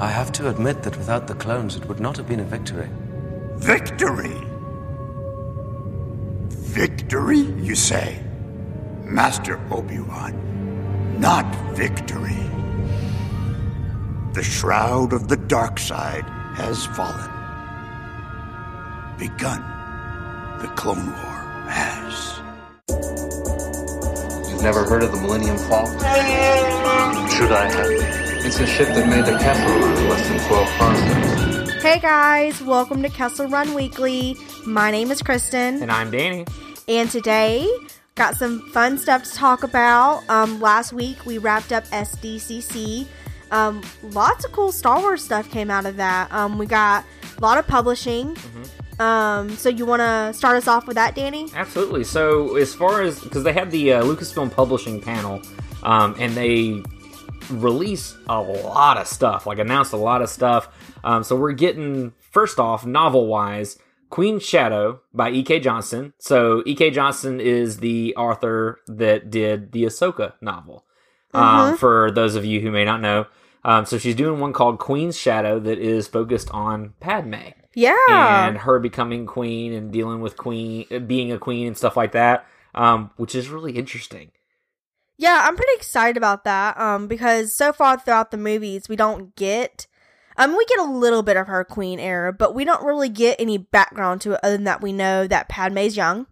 I have to admit that without the clones, it would not have been a victory. Victory! Victory, you say? Master Obi-Wan, not victory. The shroud of the dark side has fallen. Begun. The Clone War has. You've never heard of the Millennium Falcon? Should I have? It's a ship that made the Kessel Run in less than 12 parsecs. Hey guys, welcome to Kessel Run Weekly. My name is Kristen, And I'm Danny. and today got some fun stuff to talk about. Um, last week we wrapped up SDCC. Um, lots of cool Star Wars stuff came out of that. Um, we got a lot of publishing. Um, so you want to start us off with that, Danny? Absolutely. So, as far as because they had the uh, Lucasfilm Publishing panel, um, and they released a lot of stuff, like announced a lot of stuff. Um, so we're getting first off novel wise, Queen Shadow by E.K. Johnston. So E.K. Johnston is the author that did the Ahsoka novel. Um, for those of you who may not know, um, so she's doing one called Queen's Shadow that is focused on Padme. Yeah. and her becoming queen and dealing with queen being a queen and stuff like that um, which is really interesting Yeah, I'm pretty excited about that. Um, because so far throughout the movies, we don't get, um, we get a little bit of her queen era, but we don't really get any background to it other than that we know that Padme's young.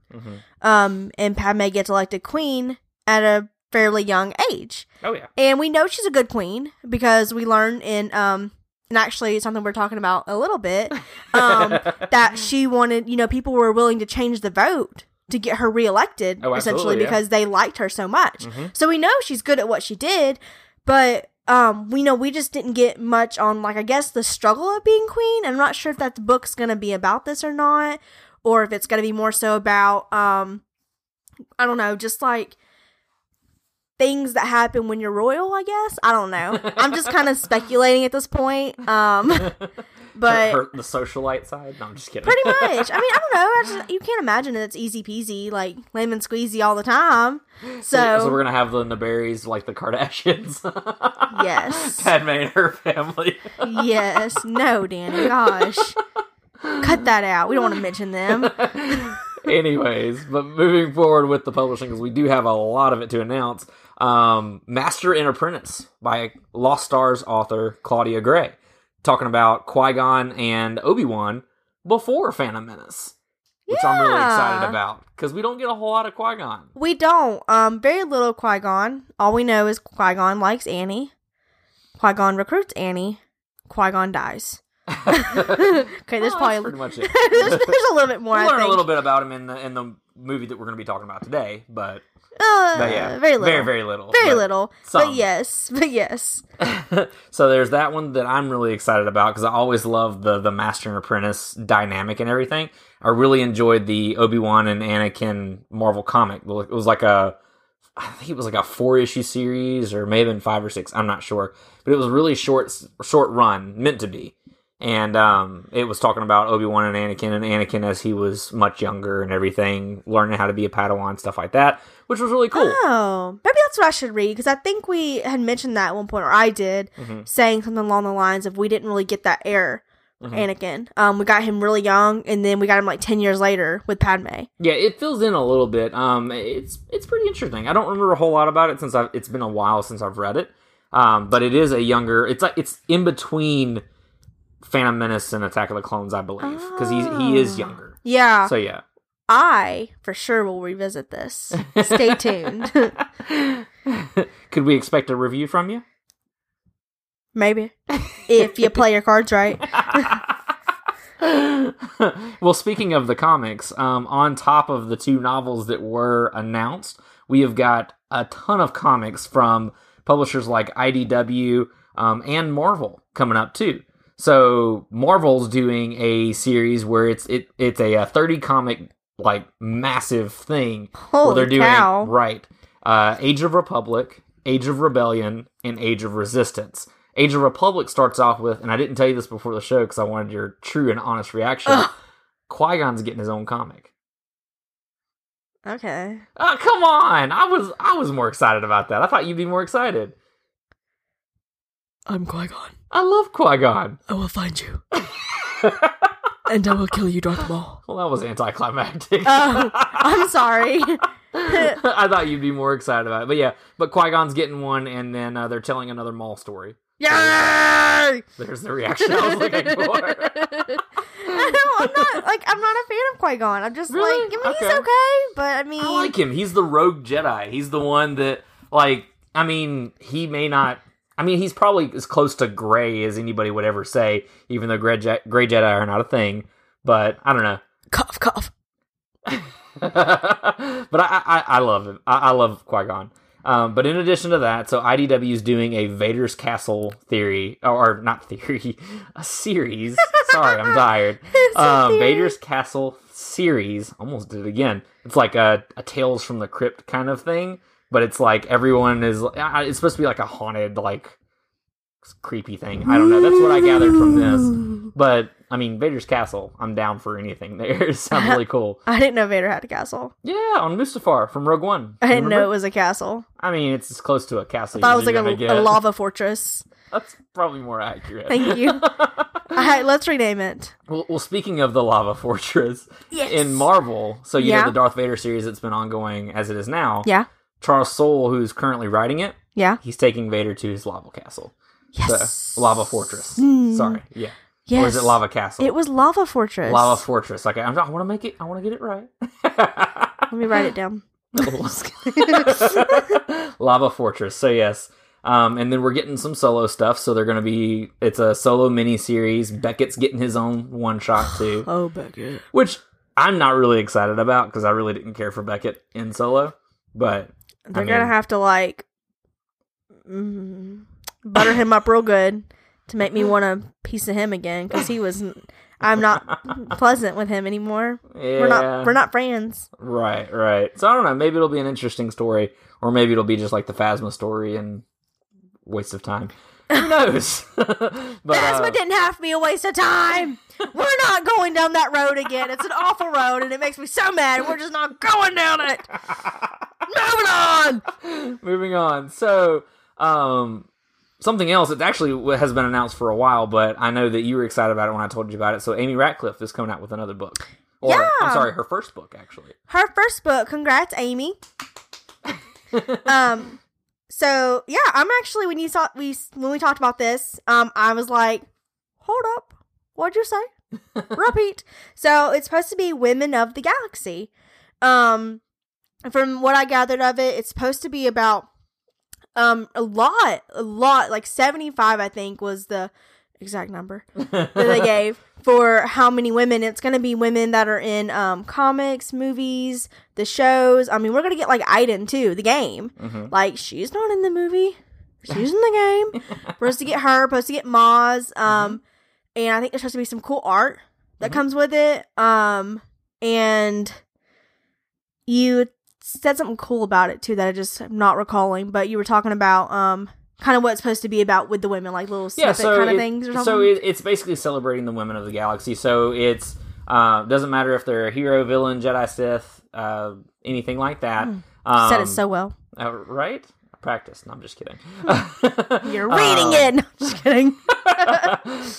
Um, and Padme gets elected queen at a fairly young age, oh yeah and we know she's a good queen because we learn in um. And actually, something we're talking about a little bit, um, that she wanted, you know, people were willing to change the vote to get her reelected, Oh, essentially, yeah. because they liked her so much. Mhm. So we know she's good at what she did, but um, we know we just didn't get much on like I guess the struggle of being queen. I'm not sure if that book's gonna be about this or not, or if it's gonna be more so about um, I don't know, just like things that happen when you're royal. I guess I don't know. I'm just kind of speculating at this point. Um, but. her- the socialite side no i'm just kidding Pretty much. I mean, I don't know. I just, you can't imagine that it's easy peasy, like lemon squeezy all the time. So, so we're gonna have the Naberries like the Kardashians. yes, Padme and her family. yes. No, Danny. Gosh, cut that out. We don't want to mention them. Anyways, but moving forward with the publishing, because we do have a lot of it to announce. Um, Master and Apprentice by Lost Stars author Claudia Gray, talking about Qui Gon and Obi Wan before Phantom Menace, which I'm really excited about because we don't get a whole lot of Qui Gon. We don't. Um, very little Qui Gon. All we know is Qui Gon likes Annie. Qui Gon recruits Annie. Qui Gon dies. okay, there's Well, probably pretty much it. there's, there's a little bit more. we I learn a little bit about him in the in the movie that we're going to be talking about today, but, Uh, but yeah, very little. very very little, Very but little. some. But yes, but yes. so there's that one that I'm really excited about because I always love the the master and apprentice dynamic and everything. I really enjoyed the Obi Wan and Anakin Marvel comic. It was like a, I think it was like a four issue series or maybe been five or six. I'm not sure, but it was really short short run, meant to be. And um, it was talking about Obi Wan and Anakin, and Anakin as he was much younger and everything, learning how to be a Padawan, stuff like that, which was really cool. Oh, maybe that's what I should read because I think we had mentioned that at one point, or I did, Mm-hmm. saying something along the lines of we didn't really get that heir, Mm-hmm. Anakin. Um, we got him really young, and then we got him like ten years later with Padme. Yeah, it fills in a little bit. Um, it's it's pretty interesting. I don't remember a whole lot about it since I've it's been a while since I've read it. Um, but it is a younger. It's like it's in between Phantom Menace and Attack of the Clones, I believe, because he's he is younger. Yeah, So yeah, I for sure will revisit this. Stay tuned. could we expect a review from you? maybe if you play your cards right. well, speaking of the comics, um, on top of the two novels that were announced, we have got a ton of comics from publishers like IDW um, and Marvel coming up too. So Marvel's doing a series where it's it it's a, uh 30 comic like massive thing where they're doing cow. right uh, Age of Republic, Age of Rebellion, and Age of Resistance. Age of Republic starts off with, and I didn't tell you this before the show because I wanted your true and honest reaction. Qui Gon's getting his own comic. Okay. Oh, come on! I was I was more excited about that. I thought you'd be more excited. I'm Qui Gon. I love Qui Gon. I will find you. and I will kill you, Darth Maul. Well, that was anticlimactic. Oh, I'm sorry. I thought you'd be more excited about it, but yeah. But Qui Gon's getting one, and then uh, they're telling another Maul story. Yay! There's the reaction I was looking for. I know, I'm not like I'm not a fan of Qui Gon. I'm just Really? like, I mean, he's Okay. okay, but I mean, I like him. He's the rogue Jedi. He's the one that, like, I mean, he may not. I mean, he's probably as close to gray as anybody would ever say, even though gray, Je- gray Jedi are not a thing. But I don't know. cough, cough. but I, I, I love him. I, I love Qui Gon. Um, but in addition to that, so IDW is doing a Vader's Castle theory, or, or not theory, a series. Sorry, I'm tired. Um. Vader's Castle series. Almost did it again. It's like a, a Tales from the Crypt kind of thing, but it's like everyone is. It's supposed to be like a haunted, like creepy thing. I don't know. That's what I gathered from this. But I mean, Vader's Castle. I'm down for anything there. It sounds really cool. I didn't know Vader had a castle. Yeah, on Mustafar from Rogue One. I didn't know it was a castle. I mean, it's as close to a castle. I thought it was like a, a lava fortress. That's probably more accurate. Thank you. All right, let's rename it. well, well, speaking of the lava fortress Yes. in Marvel, so you Yeah. know the Darth Vader series that's been ongoing as it is now. Yeah, Charles Soule, who's currently writing it, yeah. he's taking Vader to his lava castle, Yes. the lava fortress. Mm. Sorry, yeah. Yes. Or is it lava castle? It was lava fortress. lava fortress. Like I, I want to make it. I want to get it right. Let me write it down. Lava Fortress. So yes. Um, and then we're getting some solo stuff. So they're going to be, it's a solo mini series. Beckett's getting his own one shot too, Oh, Beckett. which I'm not really excited about because I really didn't care for Beckett in solo. But They're I gonna have to like mm, butter him up real good to make me want a piece of him again because he was. I'm not pleasant with him anymore. yeah, We're not. We're not friends. right, right. So I don't know. Maybe it'll be an interesting story, or maybe it'll be just like the Phasma story and waste of time. Who knows? but Phasma uh, didn't have to be a waste of time. We're not going down that road again. It's an awful road, and it makes me so mad. We're just not going down it. Moving on. moving on. So, um, something else. It actually has been announced for a while, but I know that you were excited about it when I told you about it. So, Amy Ratcliffe is coming out with another book. Or, Yeah. I'm sorry, her first book actually. Her first book. Congrats, Amy. um. So yeah, I'm actually when you saw we when we talked about this, um, I was like, hold up, what'd you say? Repeat. So it's supposed to be Women of the Galaxy. Um, from what I gathered of it, it's supposed to be about um a lot, a lot, like 75, I think was the exact number that they gave for how many women. It's going to be women that are in um comics, movies, the shows. I mean, we're going to get like Iden too, the game. Mhm. Like she's not in the movie. She's in the game. We're supposed to get her, supposed to get Maz. Um and I think there's supposed to be some cool art that comes with it. Um and you said something cool about it too that I just am not recalling, but you were talking about um kind of what it's supposed to be about with the women, like little Yeah, snippet so kind of it- things or something. so it, it's basically celebrating the women of the galaxy. So it's uh, doesn't matter if they're a hero, villain, Jedi, Sith, uh, anything like that. Um, Hmm. said it so well. uh, right. I practiced. No, I'm just kidding. You're reading Um, it. No, just kidding.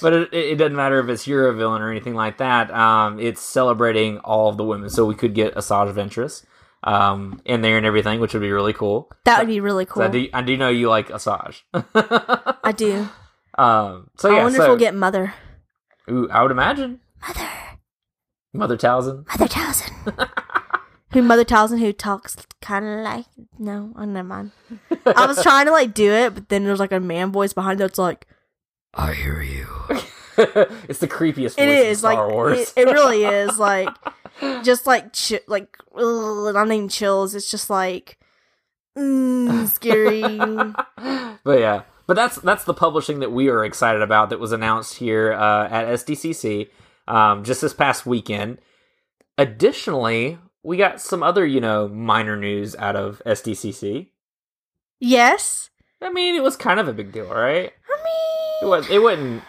but it, it doesn't matter if it's hero villain or anything like that. Um, it's celebrating all of the women. So we could get a Asajj Ventress um, in there and everything, which would be really cool. That would be really So cool. I, do, I do know you like Asajj. I do. um, so yeah, I wonder so if we'll get Mother. ooh, I would imagine Mother. Mother Talzin. Mother Townsend. who Mother Townsend who talks kind of like no, oh, never mind. I was trying to like do it, but then there's like a man voice behind that's like, I hear you. it's the creepiest voice it in is Star like Wars. it, it really is like just like chi- like ugh, not even chills. It's just like mm, scary. but yeah, but that's that's the publishing that we are excited about that was announced here uh, at SDCC um, just this past weekend. Additionally, we got some other you know minor news out of SDCC. yes, I mean, it was kind of a big deal, right? I It mean, was. It wasn't.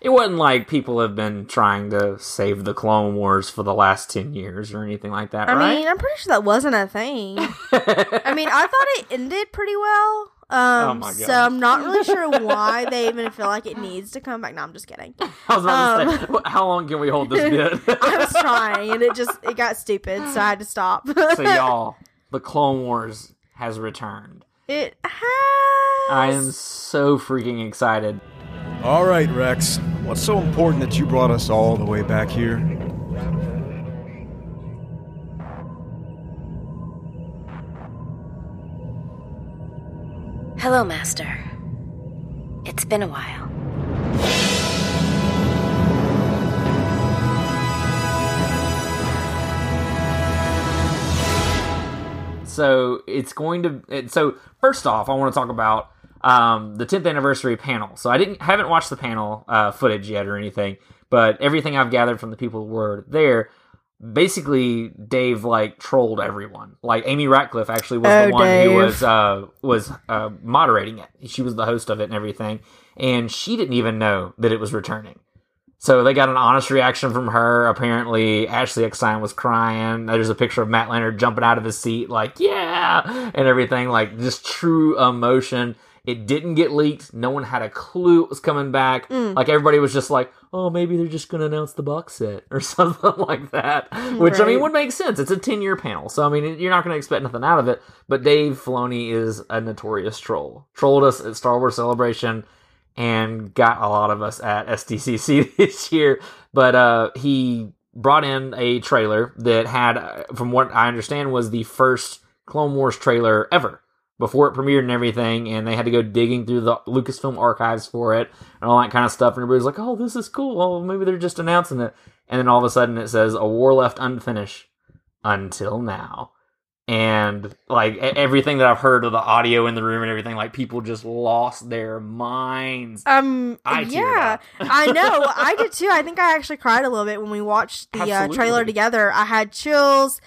It wasn't like people have been trying to save the Clone Wars for the last ten years or anything like that, I right? mean, I'm pretty sure that wasn't a thing. I mean, I thought it ended pretty well. Um, Oh my so I'm not really sure why they even feel like it needs to come back. No, I'm just kidding. I was about to Um, say, how long can we hold this bit? I was trying, and it just it got stupid, so I had to stop. so y'all, the Clone Wars has returned. it has. I am so freaking excited. All right, Rex. What's so important that you brought us all the way back here? Hello, Master. It's been a while. So it's going to. So first off, I want to talk about um, the 10th anniversary panel. So I didn't haven't watched the panel uh, footage yet or anything, but everything I've gathered from the people who were there, basically Dave like trolled everyone. Like Amy Ratcliffe actually was Oh, the one Dave. who was uh, was uh, moderating it. She was the host of it and everything, and she didn't even know that it was returning. So they got an honest reaction from her. Apparently, Ashley Eckstein was crying. There's a picture of Matt Lanter jumping out of his seat, like, yeah, and everything, like just true emotion. It didn't get leaked. No one had a clue it was coming back. Like, everybody was just like, oh, maybe they're just going to announce the box set or something like that. Which, I mean, would make sense. It's a 10 year panel. So, I mean, you're not going to expect nothing out of it. But Dave Filoni is a notorious troll. Trolled us at Star Wars Celebration and got a lot of us at SDCC this year. But uh, he brought in a trailer that had, uh, from what I understand, was the first Clone Wars trailer ever before it premiered and everything. And they had to go digging through the Lucasfilm archives for it and all that kind of stuff. And everybody's like, "Oh, this is cool. Well, maybe they're just announcing it." And then all of a sudden, it says, "A war left unfinished until now." and like everything that I've heard of the audio in the room and everything, like people just lost their minds. Um. I yeah. I know. I did too. I think I actually cried a little bit when we watched the uh, trailer together. I had chills.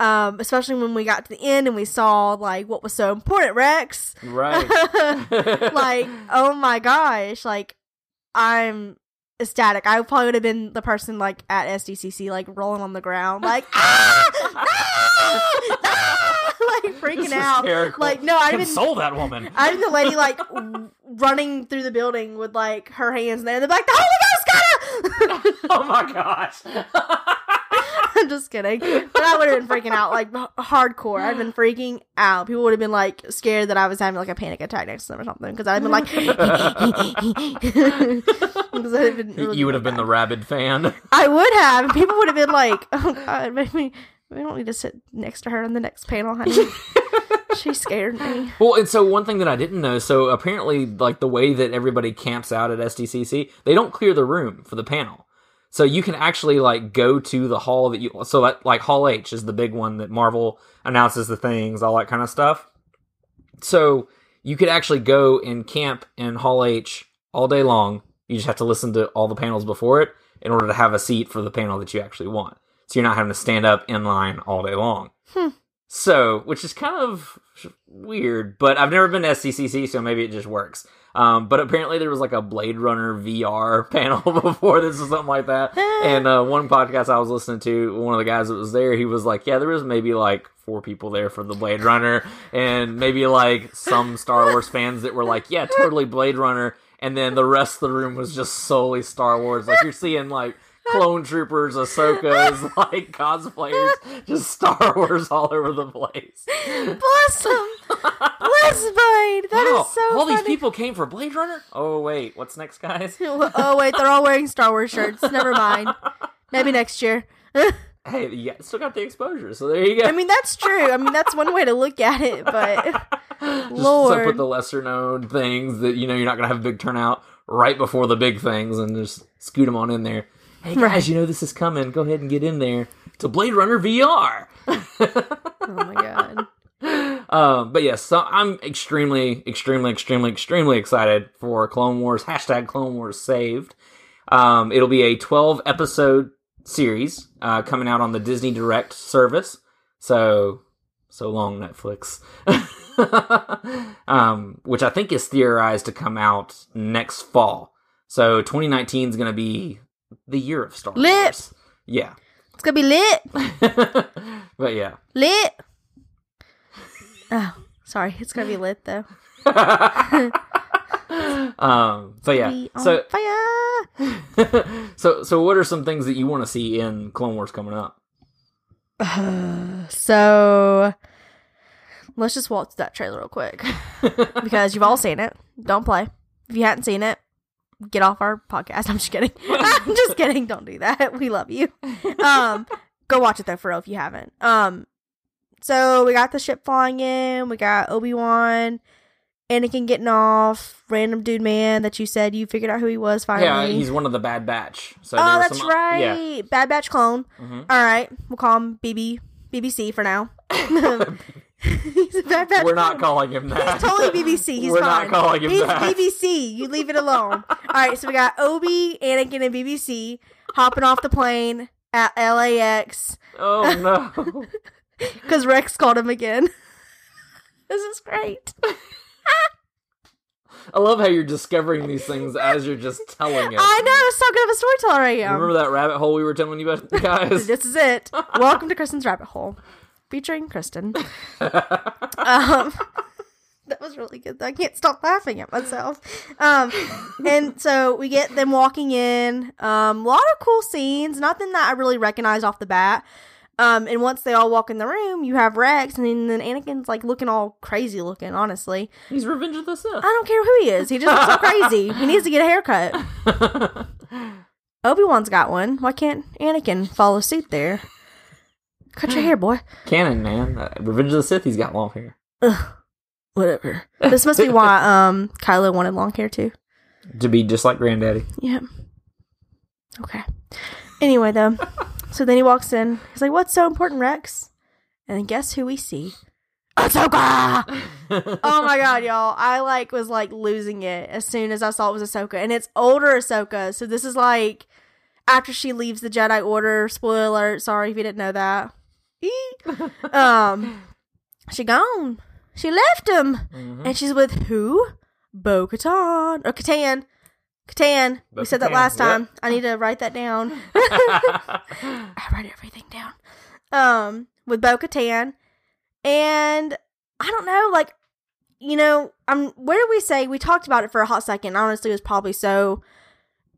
Um, especially when we got to the end and we saw like what was so important, Rex. Right. like, oh my gosh, like I'm ecstatic. I probably would have been the person like at SDCC, like rolling on the ground, like ah, ah, ah, like freaking out. Like, no, I didn't console that woman. I had the lady like w- running through the building with like her hands there, and they're like, "The Holy Ghost got her!" oh my gosh. I'm just kidding, but I would have been freaking out like h- hardcore. I've been freaking out. People would have been like scared that I was having like a panic attack next to them or something because I've been like, I'd been really you would have been the rabid fan. I would have. People would have been like, "Oh God, maybe we don't need to sit next to her on the next panel, honey." she scared me. Well, and so one thing that I didn't know, so apparently, like the way that everybody camps out at SDCC, they don't clear the room for the panel. So you can actually like go to the hall that you. So that, like Hall H is the big one that Marvel announces the things, all that kind of stuff. So you could actually go and camp in Hall H all day long. You just have to listen to all the panels before it in order to have a seat for the panel that you actually want. So you're not having to stand up in line all day long. Hmm. So, which is kind of weird, but I've never been to SDCC, so maybe it just works. Um, but apparently there was like a Blade Runner VR panel before this or something like that. and uh, one podcast I was listening to, one of the guys that was there, he was like, "Yeah, there was maybe like four people there for the Blade Runner, and maybe like some Star Wars fans that were like, yeah, totally Blade Runner." And then the rest of the room was just solely Star Wars. Like you're seeing like clone troopers, Ahsoka's like cosplayers, just Star Wars all over the place. Bless him. Bless Blade. That is wow, so all funny. these people came for Blade Runner. Oh wait, what's next, guys? oh wait, they're all wearing Star Wars shirts. Never mind. Maybe next year. Hey, got- still got the exposure, so there you go. I mean, that's true. I mean, that's one way to look at it, but Just Lord. so put the lesser known things that you know you're not gonna have a big turnout right before the big things, and just scoot them on in there. Hey guys, Right. you know this is coming. Go ahead and get in there to Blade Runner VR. oh my god. Um, but yes, so I'm extremely, extremely, extremely, extremely excited for Clone Wars. Hashtag Clone Wars saved. Um, it'll be a 12 episode series uh, coming out on the Disney Direct service. So, so long, Netflix. um, which I think is theorized to come out next fall. So 2019 is going to be the year of Star Lit. Wars. Yeah. It's gonna be lit. but yeah. Lit. Oh, sorry. It's gonna be lit though. um. So yeah. So fire. so so what are some things that you want to see in Clone Wars coming up? So let's just walk that trailer real quick because you've all seen it. Don't play. If you hadn't seen it, get off our podcast. I'm just kidding. I'm just kidding. Don't do that. We love you. Um, go watch it though for real if you haven't. Um, so we got the ship flying in. We got Obi Wan, Anakin getting off. Random dude man that you said you figured out who he was finally. Yeah, he's one of the Bad Batch. So Oh, that's some- right. Yeah. Bad Batch clone. Mhm. All right, we'll call him BB BBC for now. He's a Bad Batch We're not calling him that. He's totally BBC. He's We're fine. not calling him He's that. BBC. You leave it alone. All right, so we got Obi, Anakin, and BBC hopping off the plane at LAX Oh no. because Rex called him again. this is great. I love how you're discovering these things as you're just telling it. I know, so good of a storyteller I am. Remember that rabbit hole we were telling you about, guys? this is it. Welcome to Kristen's Rabbit Hole, featuring Kristen. um, that was really good. Though. I can't stop laughing at myself. Um, and so we get them walking in. Um, a lot of cool scenes. Nothing that I really recognize off the bat. Um, and once they all walk in the room, you have Rex, and then, then Anakin's like looking all crazy looking. Honestly, He's Revenge of the Sith. I don't care who he is. He just looks so crazy. He needs to get a haircut. Obi Wan's got one. Why can't Anakin follow suit there? Cut your hair, boy. Canon, man. Uh, Revenge of the Sith, he's got long hair. Ugh. Whatever. This must be why um Kylo wanted long hair too. To be just like Granddaddy. Yeah. Okay. Anyway, though, so then he walks in. He's like, "What's so important, Rex?" And then guess who we see? Ahsoka. oh my god, y'all! I like was like losing it as soon as I saw it was Ahsoka, and it's older Ahsoka. So this is like after she leaves the Jedi Order. Spoiler alert! Sorry if you didn't know that. Um, she gone. She left him, and she's with who? Bo Katan or Katan. Katan. We said that last yep. time. I need to write that down. I write everything down. Um, with Bo Katan. And I don't know, like, you know, um, where did we say we talked about it for a hot second? Honestly, it was probably so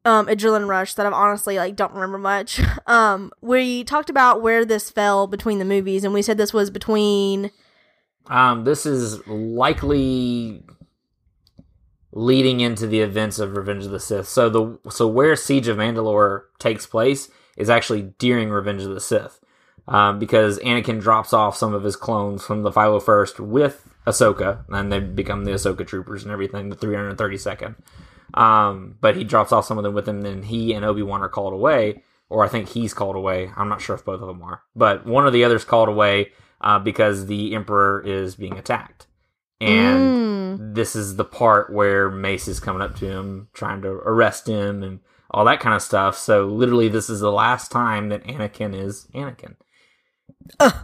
um adrenaline rush that I've honestly like don't remember much. Um, we talked about where this fell between the movies, and we said this was between Um, this is likely leading into the events of Revenge of the Sith. So the so where Siege of Mandalore takes place is actually during Revenge of the Sith, um, because Anakin drops off some of his clones from the 501st with Ahsoka, and they become the Ahsoka troopers and everything, the 332nd. Um, but he drops off some of them with him, and he and Obi Wan are called away, or I think he's called away. I'm not sure if both of them are, but one of the others called away uh, because the Emperor is being attacked, and this is the part where Mace is coming up to him, trying to arrest him, and all that kind of stuff. So literally, this is the last time that Anakin is Anakin.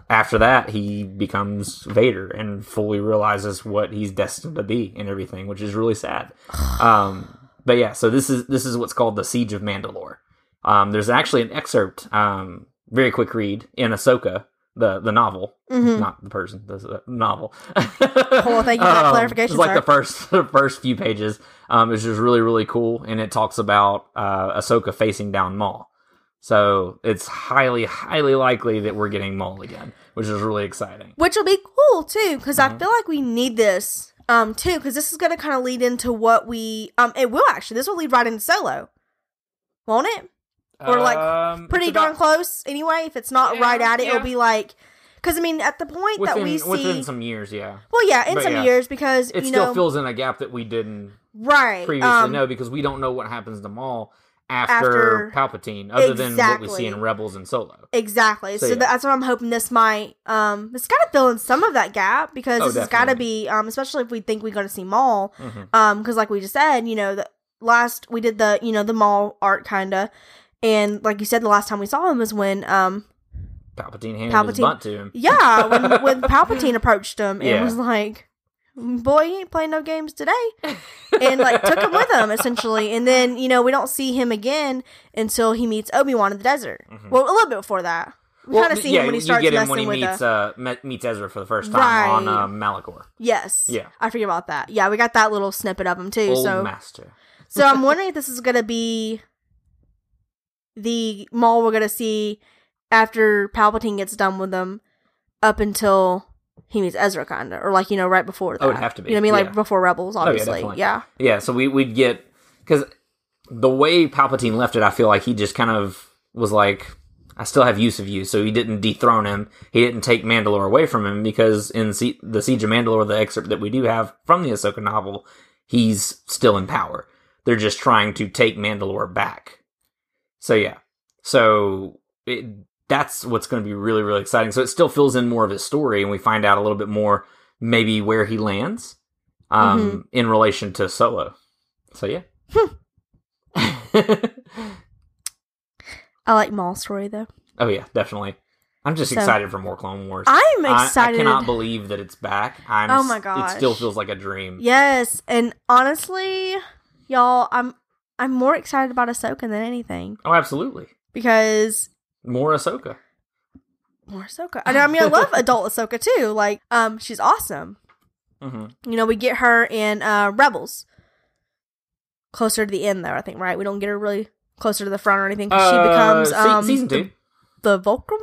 After that, he becomes Vader and fully realizes what he's destined to be and everything, which is really sad. Um, but yeah, so this is this is what's called the Siege of Mandalore. Um, there's actually an excerpt, um, very quick read in Ahsoka, the the novel, not the person, the, the novel. Cool, thank you for that clarification, It's like sir. the first the first few pages. Um, it's just really really cool, and it talks about uh, Ahsoka facing down Maul. So it's highly highly likely that we're getting Maul again, which is really exciting. which will be cool too because i feel like we need this um too because this is going to kind of lead into what we um it will actually this will lead right into solo won't it or like Um, pretty it's darn close anyway if it's not Yeah, right at it yeah. it'll be like because i mean at the point within, that we see within some years, yeah. well yeah in but some yeah. years because It still know fills in a gap that we didn't right previously um, know because we don't know what happens to Maul after, After- Palpatine, other than what we see in Rebels and Solo. Exactly. So, So, yeah. that's what I'm hoping this might um it's gotta fill in some of that gap because Oh, this has gotta be um especially if we think we're gonna see Maul. Mhm. Um because like we just said, you know, the last we did the you know, the Maul art kinda and like you said the last time we saw him was when um Palpatine handed his Palpatine- butt to him. yeah, when when Palpatine approached him and Yeah. was like Boy, he ain't playing no games today. And like took him with him essentially. And then, you know, we don't see him again until he meets Obi Wan in the desert. Mm-hmm. Well, a little bit before that. We kind of see him when he starts you get him messing when he with meets the uh meets Ezra for the first time on uh, Malachor. yes. Yeah. I forget about that. Yeah, we got that little snippet of him too. Old so master. so I'm wondering if this is gonna be the Maul we're gonna see after Palpatine gets done with them, up until he meets Ezra, kinda, or like you know right before that. Oh, it'd have to be, You know what I mean? yeah. Like before Rebels, Oh, yeah, obviously. yeah. Yeah, so we we'd get because the way Palpatine left it, I feel like he just kind of was like, "I still have use of you," so he didn't dethrone him. He didn't take Mandalore away from him because in Se- the Siege of Mandalore, the excerpt that we do have from the Ahsoka novel, he's still in power. They're just trying to take Mandalore back. So yeah, so it, that's what's going to be really really exciting. So it still fills in more of his story, and we find out a little bit more, maybe where he lands, um, Mm-hmm. in relation to Solo. So yeah. I like Maul's story though. oh yeah, definitely. I'm just So- excited for more Clone Wars. I'm I- excited. I, cannot believe that it's back. I'm. Oh my god! It still feels like a dream. Yes, and honestly, y'all, I'm I'm more excited about Ahsoka than anything Oh, absolutely. because More Ahsoka. more Ahsoka. I, mean, I love adult Ahsoka too. Like, um, she's awesome. hmm You know, we get her in uh Rebels. Closer to the end, though, I think. Right? We don't get her really closer to the front or anything. 'cause she becomes um Uh, season two, the, the Fulcrum.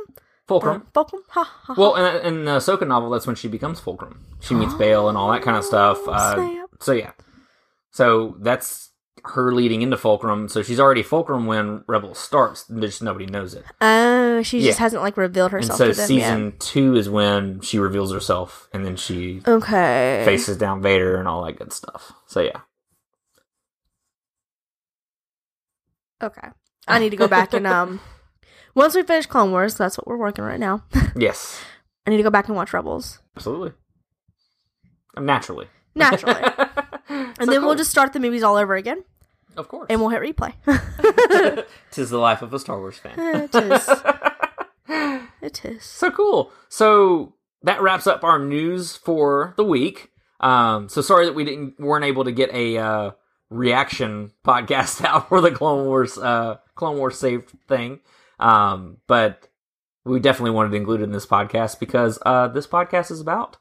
Fulcrum. Or Fulcrum. Ha, ha, ha. Well, in, in the Ahsoka novel, that's when she becomes Fulcrum. She meets Bail and all that kind of stuff. Uh, snap. so yeah, so that's her leading into Fulcrum. So she's already Fulcrum when Rebels starts. Just nobody knows it. Oh, she just hasn't like revealed And herself so to them season yet. two is when she reveals herself, and then she Okay. faces down Vader and all that good stuff. So yeah. Okay. I need to go back and um once we finish Clone Wars, that's what we're working right now. Yes, I need to go back and watch Rebels. absolutely. Naturally. Naturally. and then we'll just start the movies all over again of course. and we'll hit replay. Tis the life of a Star Wars fan. it is. It is. So cool. So that wraps up our news for the week. Um, so sorry that we didn't weren't able to get a uh, reaction podcast out for the Clone Wars uh, Clone Wars saved thing. Um, but we definitely wanted to include it in this podcast because uh, this podcast is about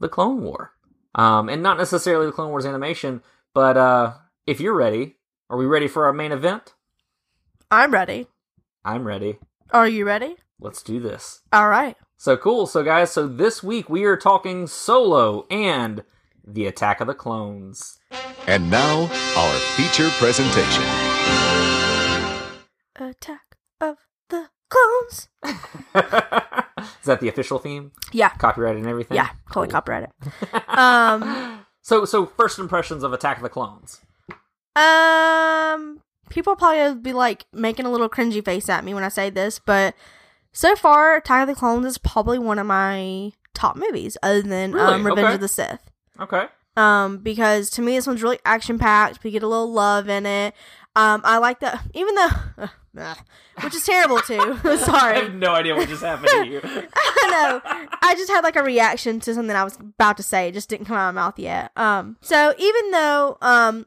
the Clone War, um, and not necessarily the Clone Wars animation. But uh, if you're ready, are we ready for our main event? I'm ready. I'm ready. Are you ready? Let's do this. All right. So cool. So guys, so this week we are talking Solo and the Attack of the Clones. And now, our feature presentation. Attack of the Clones. Is that the official theme? Yeah. Copyright and everything? Yeah. Totally copyrighted. Um So so first impressions of Attack of the Clones. Um, people probably be like making a little cringy face at me when I say this, but so far, Attack of the Clones is probably one of my top movies, other than Really? um, Revenge Okay. of the Sith. Okay. Um, because to me, this one's really action packed. We get a little love in it. Um, I like that, even though, which is terrible too. Sorry. I have no idea what just happened to you. I know. I just had like a reaction to something I was about to say. It just didn't come out of my mouth yet. Um, so even though, um,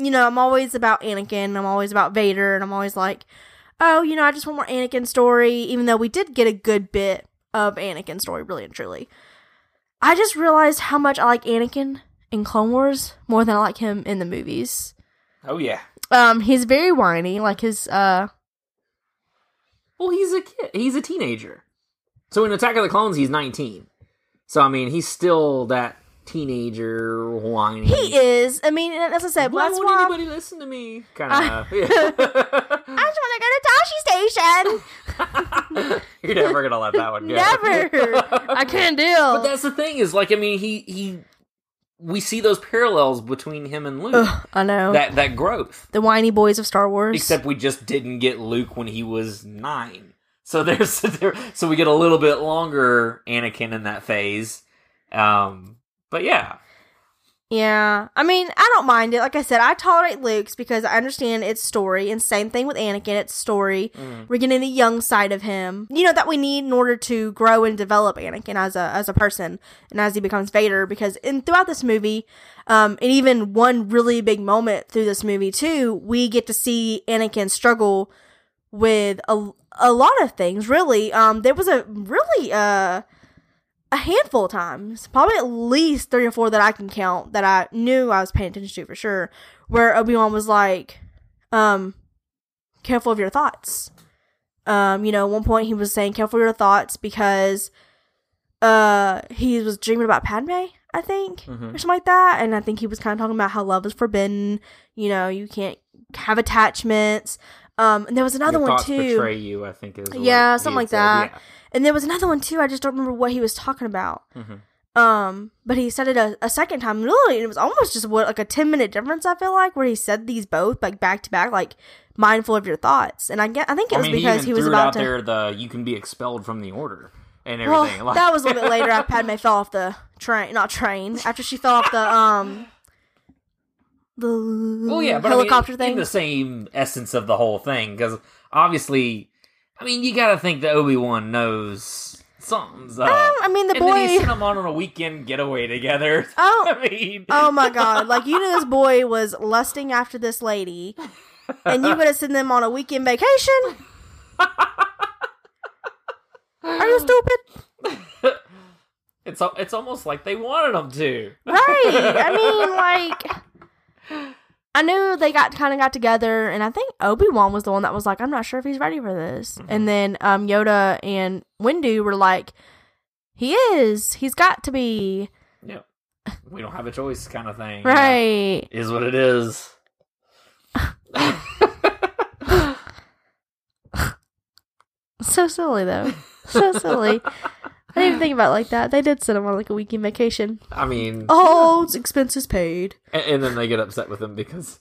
you know, I'm always about Anakin, I'm always about Vader, and I'm always like, oh, you know, I just want more Anakin story, even though we did get a good bit of Anakin story, really and truly. I just realized how much I like Anakin in Clone Wars more than I like him in the movies. Oh yeah. Um, he's very whiny, like his uh Well, he's a kid. He's a teenager. So in Attack of the Clones, he's 19. So I mean, he's still that teenager whiny. he is. I mean, as I said, Why won't why anybody listen to me? Kind of. yeah I just want to go to Tosche Station. You're never gonna let that one go. Never. I can't deal. But that's the thing is like I mean he he we see those parallels between him and Luke. Ugh, I know. That that growth. the whiny boys of Star Wars. Except we just didn't get Luke when he was nine. So there's there, so we get a little bit longer Anakin in that phase. Um but yeah. yeah. I mean, I don't mind it. Like I said, I tolerate Luke's because I understand its story. And same thing with Anakin, its story. Mm. We're getting the young side of him. You know, that we need in order to grow and develop Anakin as a as a person and as he becomes Vader. Because in throughout this movie, um, and even one really big moment through this movie too, we get to see Anakin struggle with a, a lot of things really um there was a really uh a handful of times probably at least three or four that i can count that i knew i was paying attention to for sure where obi-wan was like um careful of your thoughts um you know at one point he was saying careful of your thoughts because uh he was dreaming about padme i think Mhm. or something like that and i think he was kind of talking about how love is forbidden you know you can't have attachments um and there was another Your one too betray you. I think is Yeah, something like said. that. and there was another one too i just don't remember what he was talking about Yeah. Mhm. um but he said it a, a second time really and it was almost just what like a 10 minute difference i feel like where he said these both like back to back like mindful of your thoughts and i get i think it I was mean, because he, he, was about out to there the you can be expelled from the order and well everything. like, that was a little bit later after padme fell off the train not train after she fell off the um the well, yeah, but I mean, helicopter in the same essence of the whole thing, because obviously, I mean, you got to think that Obi Wan knows something's up. Um, I mean, the and boy- sent them on on a weekend getaway together. Oh. I mean, Oh my god! Like you knew this boy was lusting after this lady, and you gonna send them on a weekend vacation? Are you stupid? it's it's almost like they wanted him to. Right? I mean, like, I knew they got kind of got together, and I think Obi Wan was the one that was like, "I'm not sure if he's ready for this." And then um, Yoda and Windu were like, "He is. He's got to be." Yeah, we don't have a choice, kind of thing. you know? Right? Is what it is. So silly though. So silly. I didn't even think about it like that. They did send him on like a weekend vacation. I mean, Oh, it's expenses paid. and, and then they get upset with him because,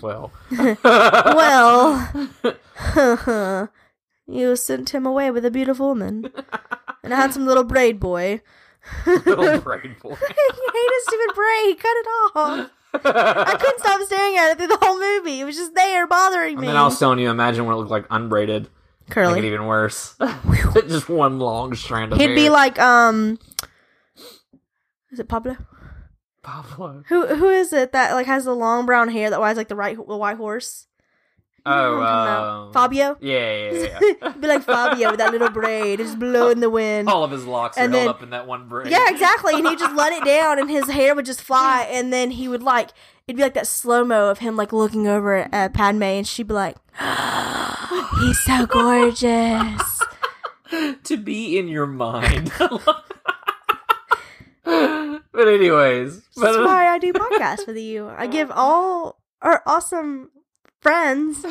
well, Well, you sent him away with a beautiful woman and a handsome little braid boy. little brain boy. I hate his stupid braid. He Cut it off. I couldn't stop staring at it through the whole movie. It was just there bothering And me. then I was telling you, imagine what it looked like unbraided. Make it Curly. even worse. Just one long strand of hair. He'd hair. be like, um, is it Pablo? Pablo. Who who is it that like has the long brown hair that rides like the right the white horse? You Oh, who I'm talking about? um, Fabio. Yeah, yeah, yeah. be like Fabio with that little braid, just blowing the wind. All of his locks are And held up in that one braid. Yeah, exactly. And he just let it down, and his hair would just fly, and then he would like it'd be like that slow mo of him like looking over at uh, Padme, and she'd be like, "He's so gorgeous." to be in your mind. but anyways, but, That's why I do podcasts with you. I give all our awesome friends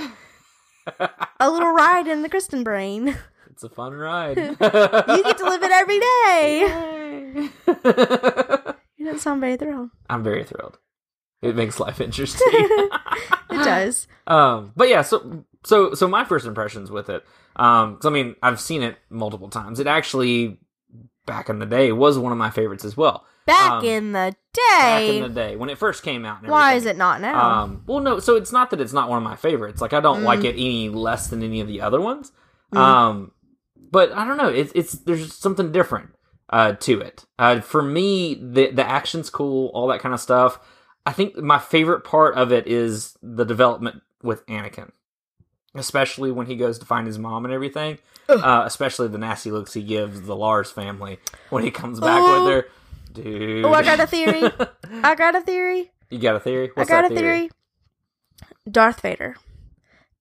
a little ride in the Kristen brain. it's a fun ride. You get to live it every day. You don't sound very thrilled. I'm very thrilled. It makes life interesting. It does. um, but yeah, so so so my first impressions with it. Um, 'cause, I mean, I've seen it multiple times. It actually back in the day was one of my favorites as well. Back Um, in the day. back in the day when it first came out. And Why is it not now? Um, well, no. So it's not that it's not one of my favorites. Like I don't Mm. like it any less than any of the other ones. Mm. Um, but I don't know. It's it's there's something different uh, to it. Uh, for me, the the action's cool, all that kind of stuff. I think my favorite part of it is the development with Anakin, especially when he goes to find his mom and everything. Uh, especially the nasty looks he gives the Lars family when he comes back Oh. with her. Dude, oh, I got a theory. I got a theory. you got a theory? What's I got a theory. Darth Vader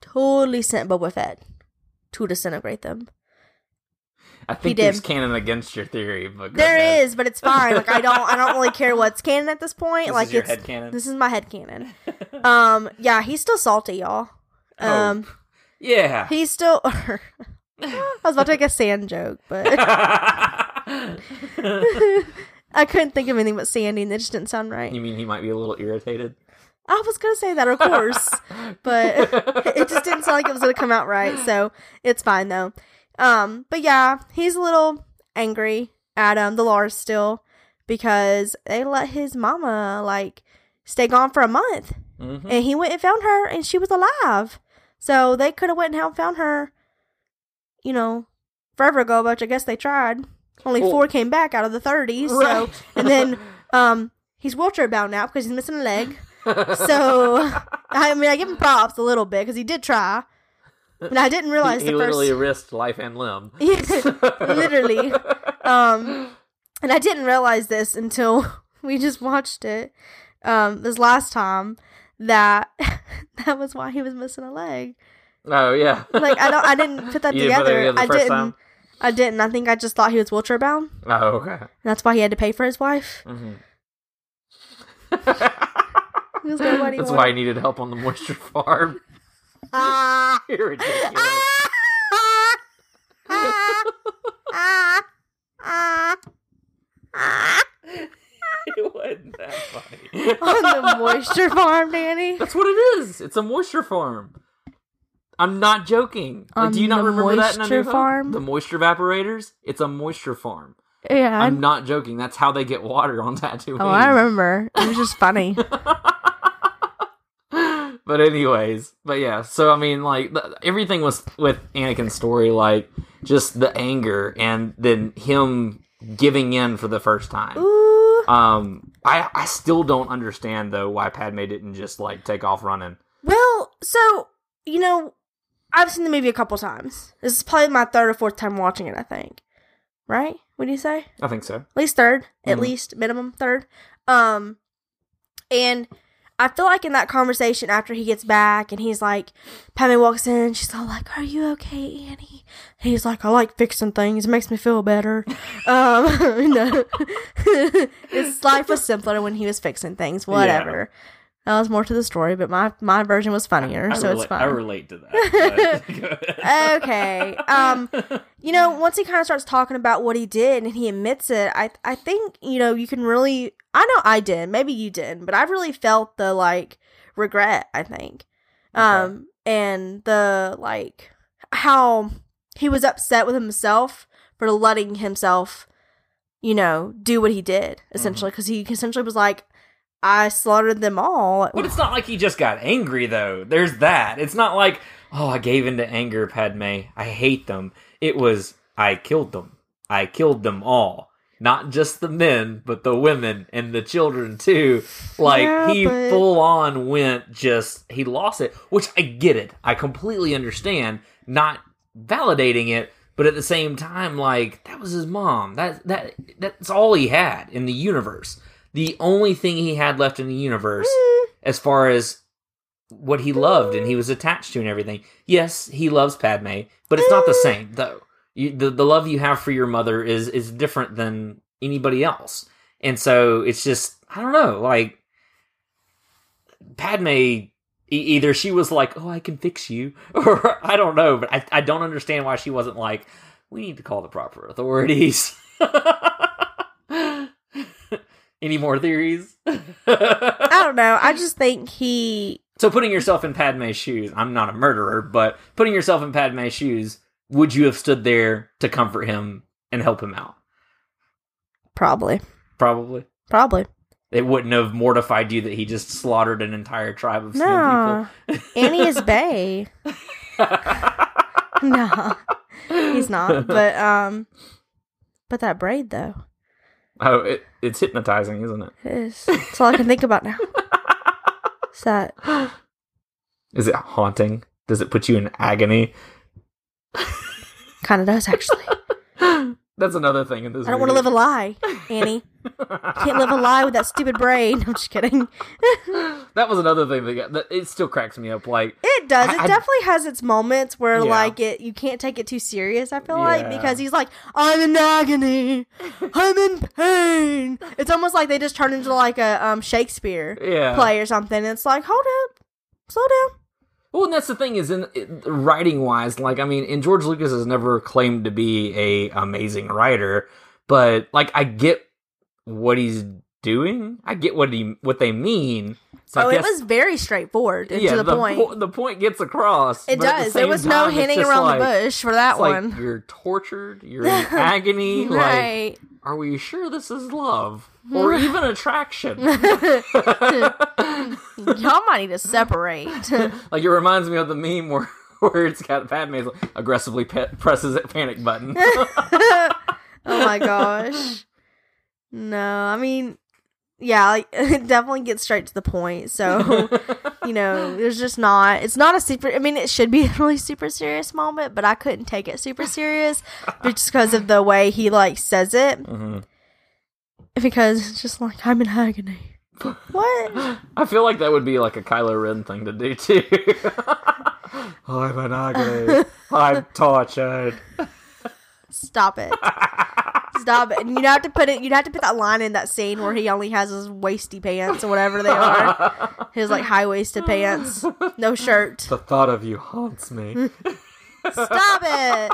totally sent Boba Fett to disintegrate them. I think there's canon against your theory, but There ahead. is, but it's fine. Like I don't, I don't really care what's canon at this point. This like is your it's this is my head canon. um, yeah, he's still salty, y'all. Oh. Um, Yeah. he's still. I was about to make a sand joke, but I couldn't think of anything but Sandy, and it just didn't sound right. you mean he might be a little irritated? I was gonna say that, of course, but it just didn't sound like it was gonna come out right. So it's fine though. Um, but yeah, he's a little angry at um the Lars still because they let his mama like stay gone for a month, Mhm. and he went and found her, and she was alive. So they could have went and found her, you know, forever ago. But I guess they tried. Only Well- four came back out of the thirty. So Right. and then um he's wheelchair bound now because he's missing a leg. So I mean, I give him props a little bit because he did try. And I didn't realize he, he the first literally risked life and limb. literally. Um, and I didn't realize this until we just watched it. Um, this last time that that was why he was missing a leg. Oh yeah. Like I don't, I didn't put that You didn't put that together. together the I didn't. time? I didn't. I think I just thought he was wheelchair bound. Oh okay. And that's why he had to pay for his wife. hmm He was like, what do you That's why he needed help on the moisture farm. Ah. You're ridiculous. it wasn't that funny. On the moisture farm, Danny. That's what it is. It's a moisture farm. I'm not joking. Like, do you not remember that in A moisture New Hope? farm? The moisture evaporators. It's a moisture farm. Yeah. I'm not joking. That's how they get water on Tatooine. oh, I remember. It was just funny. But anyways, but yeah. So I mean, like the, everything was with Anakin's story, like just the anger and then him giving in for the first time. Ooh. Um, I I still don't understand though why Padme didn't just like take off running. Well, so you know, I've seen the movie a couple times. This is probably my third or fourth time watching it. I think. Right? What do you say? I think so. At least 3rd At Mhm. least minimum third. Um, and I feel like in that conversation after he gets back and he's like, Padme walks in, she's all like, "Are you okay, Annie?" He's like, "I like fixing things. It makes me feel better." um, no. his life was simpler when he was fixing things. Whatever. That was more to the story, but my my version was funnier, so it's fine. I relate to that. okay. Um, you know, once he kind of starts talking about what he did and he admits it, I I think you know you can really. I know I did. Maybe you didn't, but I really felt the like regret. I think, um, and the like how he was upset with himself for letting himself, you know, do what he did essentially because he essentially was like. I slaughtered them all. But it's not like he just got angry, though. There's that. It's not like, oh, I gave in to anger, Padme. I hate them. It was, I killed them. I killed them all. Not just the men, but the women and the children, too. Like, Yeah, he but- full on went just, he lost it, which I get it. I completely understand. Not validating it, but at the same time, like, that was his mom. That, that, that's all he had in the universe. The only thing he had left in the universe mm. as far as what he loved and he was attached to and everything. Yes, he loves Padme, but it's not the mm. same though. You, the the love you have for your mother is is different than anybody else, and so it's just I don't know. Like Padme, e- either she was like, "Oh, I can fix you," or I don't know, but I I don't understand why she wasn't like, "We need to call the proper authorities." Any more theories? I don't know. I just think he So putting yourself in Padme's shoes, I'm not a murderer, but putting yourself in Padme's shoes, would you have stood there to comfort him and help him out? probably, Probably. probably. It wouldn't have mortified you that he just slaughtered an entire tribe of people. No, snow Annie is Bay. no, he's not. But um, but that braid though, oh, it, it's hypnotizing, isn't it? it is. That's all I can think about now. Is that Is it haunting? Does it put you in agony? Kind of does actually. That's another thing in this. I don't want to live a lie, Annie. Can't live a lie with that stupid brain. I'm just kidding. that was another thing that, got, that it still cracks me up. Like It does. I- It I- definitely has its moments where Yeah. like it you can't take it too serious, I feel like, because he's like, I'm in agony. I'm in pain. It's almost like they just turned into like a um Shakespeare Yeah. play or something. It's like, hold up. Slow down. Well, and that's the thing is in writing wise, like I mean, and George Lucas has never claimed to be a amazing writer, but like I get what he's doing. I get what he what they mean. So oh, it was very straightforward and yeah, to the, point. po- the point gets across. it the does. There was no time, hinting around like- the bush for that it's like, one. you're tortured. You're in agony. Like, right. Are we sure this is love or even attraction? Y'all might need to separate. Like it reminds me of the meme where where it's got Padme aggressively pe- presses a panic button. oh my gosh. No, I mean, yeah, like, it definitely gets straight to the point. So, you know, there's just not. It's not a super. I mean, it should be a really super serious moment, but I couldn't take it super serious just because of the way he like says it. Mhm. Because it's just like I'm in agony. What? I feel like that would be like a Kylo Ren thing to do too. I'm an agony. I'm tortured. Stop it. Stop it. And you'd have to put it you'd have to put that line in that scene where he only has his waisty pants or whatever they are. His like high waisted pants. No shirt. The thought of you haunts me. Stop it.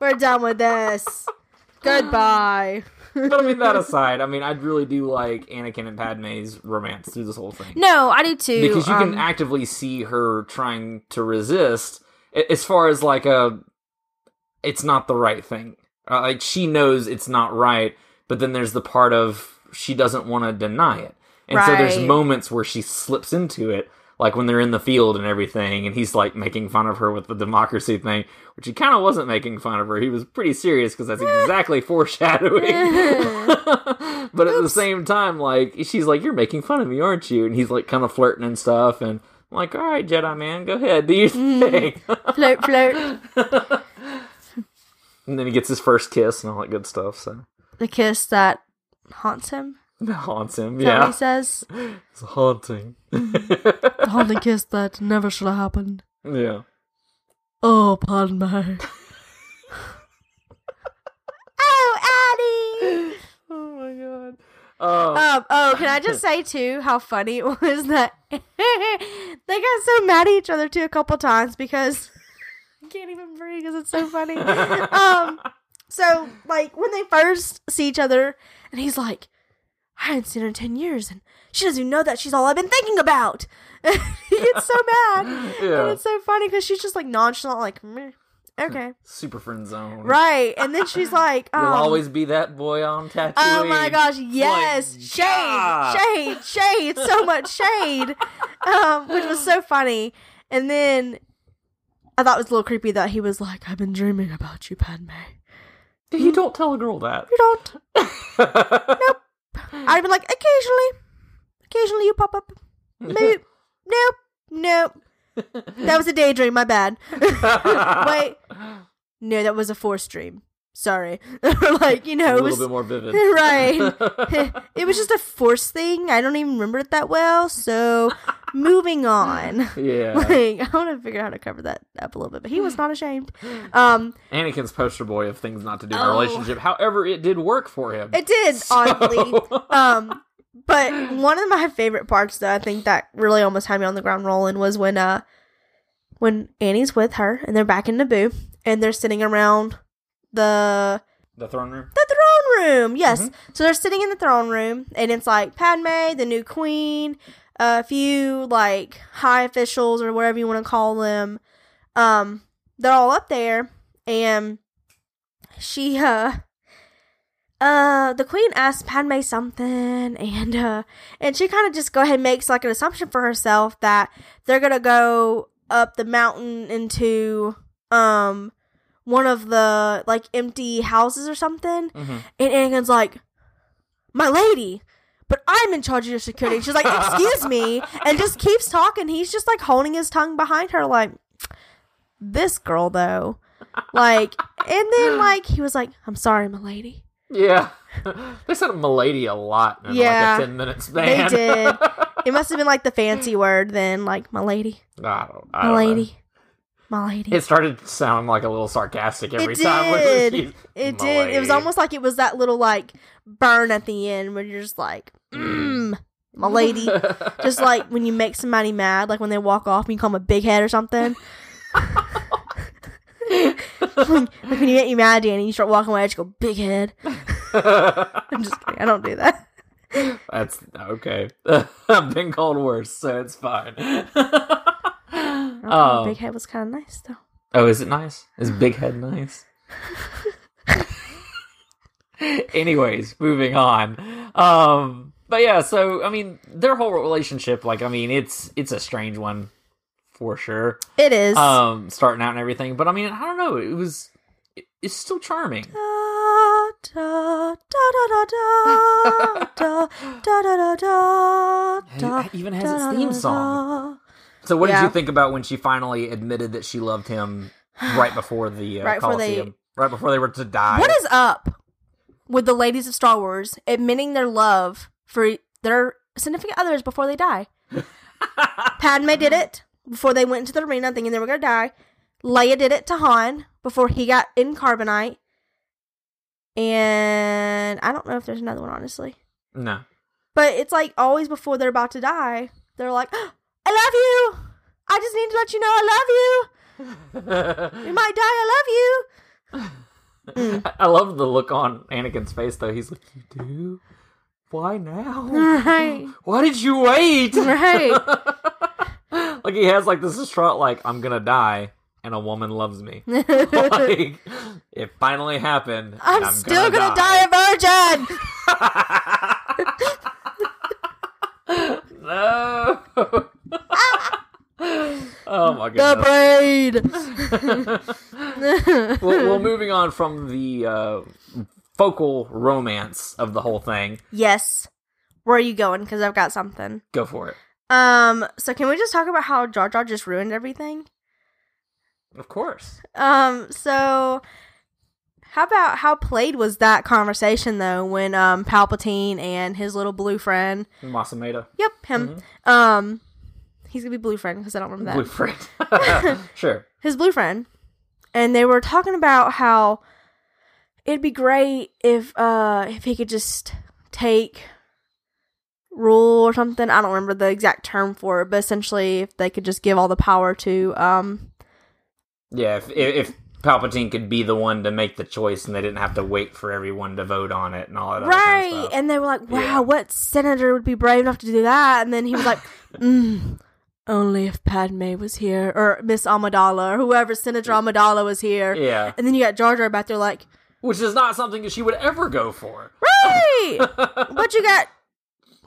We're done with this. Goodbye. but I mean, that aside, I mean, I really do like Anakin and Padme's romance through this whole thing. No, I do too. because you can um, actively see her trying to resist as far as like a it's not the right thing uh, like she knows it's not right but then there's the part of she doesn't want to deny it. And so there's moments where she slips into it like when they're in the field and everything and he's like making fun of her with the democracy thing which he kind of wasn't making fun of her. He was pretty serious because that's exactly foreshadowing. But at the same time like she's like you're making fun of me aren't you? And he's like kind of flirting and stuff and I'm like all right jedi man go ahead do your thing. Float float. And then he gets his first kiss and all that good stuff so The kiss that haunts him. that haunts him Is that what yeah he says? it's haunting The haunting kiss that never should have happened. yeah Oh, pardon me. oh, Addie! oh my god oh Um, oh, can I just say too how funny it was that they got so mad at each other too a couple times because I can't even breathe because it's so funny. um, so like when they first see each other, and he's like, "I haven't seen her in ten years, and she doesn't even know that she's all I've been thinking about." he gets so mad, Yeah. and it's so funny because she's just like nonchalant, like, "Meh, "Okay, super friend zone right," and then she's like, You'll um, always be that boy on Tatooine. Oh my gosh, yes. Like, shade, God. shade, shade, so much shade. Um, which was so funny. And then I thought it was a little creepy that he was like, I've been dreaming about you, Padme. You hmm? don't tell a girl that. You don't. nope. I'd be like, occasionally. Occasionally you pop up. Nope. Nope. Nope. That was a daydream, my bad. Wait. No, that was a forced dream. Sorry. like, you know, a it little was bit more vivid. right. it was just a force thing. I don't even remember it that well. So, moving on. yeah. Like, I want to figure out how to cover that up a little bit, but he was not ashamed. Um, Anakin's poster boy of things not to do in a Oh. relationship. However, it did work for him. it did oddly. Um, but one of my favorite parts, though, I think that really almost had me on the ground rolling was when uh, when Annie's with her and they're back in Naboo and they're sitting around the the throne room. the throne room. Yes. So they're sitting in the throne room, and it's like Padme, the new queen, a few like high officials or whatever you want to call them. Um, they're all up there, and she uh. Uh, the queen asks Padme something, and uh, and she kind of just go ahead and makes like an assumption for herself that they're gonna go up the mountain into um one of the like empty houses or something. Mhm. And Anakin's like, "My lady, but I'm in charge of your security." And she's like, "Excuse me," and just keeps talking. He's just like holding his tongue behind her, like this girl though. Like, and then like he was like, "I'm sorry, my lady." Yeah. they said milady a lot in Yeah. like a 10 minute They did. It must have been like the fancy word then, like my lady, I don't, I my lady, my lady. It started to sound like a little sarcastic every it time. did. she- It did. It was almost like it was that little like burn at the end where you're just like, mmm, my lady. just like when you make somebody mad, like when they walk off and you call them a big head or something. like when you get you mad, Danny, you start walking away, I just go big head. I'm just kidding. I don't do that. That's okay. I've been called worse, so it's fine. Oh. big head was kind of nice though. Oh, is it nice? Is Big Head nice? Anyways, moving on. Um, but yeah, so I mean, their whole relationship, like, I mean, it's it's a strange one for sure. It is. Um, starting out and everything, but I mean, I don't know. It was, it, it's still charming. Da, da, da, da, da, da, da, da, da, da, da, It even has its theme song. So, what did you think about when she finally admitted that she loved him right before the uh, Right before they- right before they were to die. What is up with the ladies of Star Wars admitting their love for their significant others before they die? Padme did it before they went into the arena thinking they were going to die. Leia did it to Han before he got in carbonite. And I don't know if there's another one, honestly. no. But it's like always before they're about to die, they're like, I love you. I just need to let you know I love you. You might die. I love you. I love the look on Anakin's face, though. He's like, "You do? Why now? Right. Why did you wait?" Right. like he has like this distraught, like I'm gonna die, and a woman loves me. like it finally happened. and I'm, still gonna, die. a virgin. No. Oh my god. The braid. well, well, moving on from the uh, focal romance of the whole thing, yes. Where are you going? Because I've got something. go for it. Um. So can we just talk about how Jar Jar just ruined everything? Of course. Um. So. How about how played was that conversation though when um Palpatine and his little blue friend Mas Amedda. Yep, him. Um, he's gonna be blue friend because I don't remember that. Blue friend. sure. His blue friend, and they were talking about how it'd be great if uh if he could just take rule or something. I don't remember the exact term for it, but essentially, if they could just give all the power to um Yeah, if, if if Palpatine could be the one to make the choice and they didn't have to wait for everyone to vote on it and all that other kind right, of and they were like, "Wow, Yeah. what senator would be brave enough to do that?" And then he was like, mm, "Only if Padme was here, or Miss Amidala, or whoever Senator Amidala was here." Yeah. And then you got Jar Jar back there like, Which is not something that she would ever go for. "Right," but you got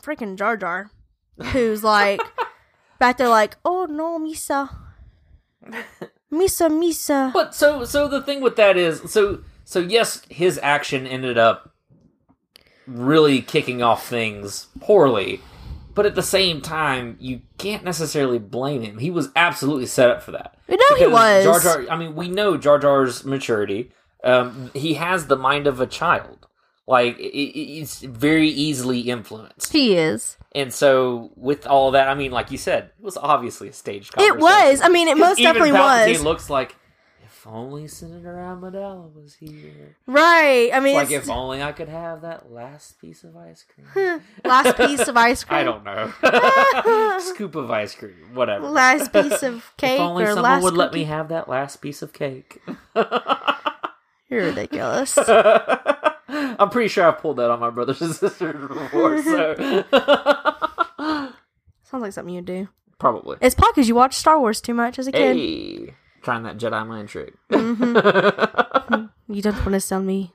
freaking Jar Jar, who's like back there like, "Oh no, Misa, Misa, Misa." But so so the thing with that is so so yes, his action ended up really kicking off things poorly. But at the same time, you can't necessarily blame him. He was absolutely set up for that. Know he was. Jar Jar. I mean, we know Jar Jar's maturity. Um, he has the mind of a child. Like it, it- it's very easily influenced. He is. And so, with all that, I mean, like you said, it was obviously a staged. It was. I mean, it most definitely Palpatine was. He looks like if only Senator Amidala was here. Right. I mean, like if only I could have that last piece of ice cream. last piece of ice cream. I don't know. Scoop of ice cream, whatever. Last piece of cake if only or someone would let me have that last piece of cake. You're ridiculous. I'm pretty sure I've pulled that on my brothers and sisters before, so Sounds like something you'd do. probably. It's probably because you watched Star Wars too much as a kid. Hey, trying that Jedi mind trick. You don't want to sell me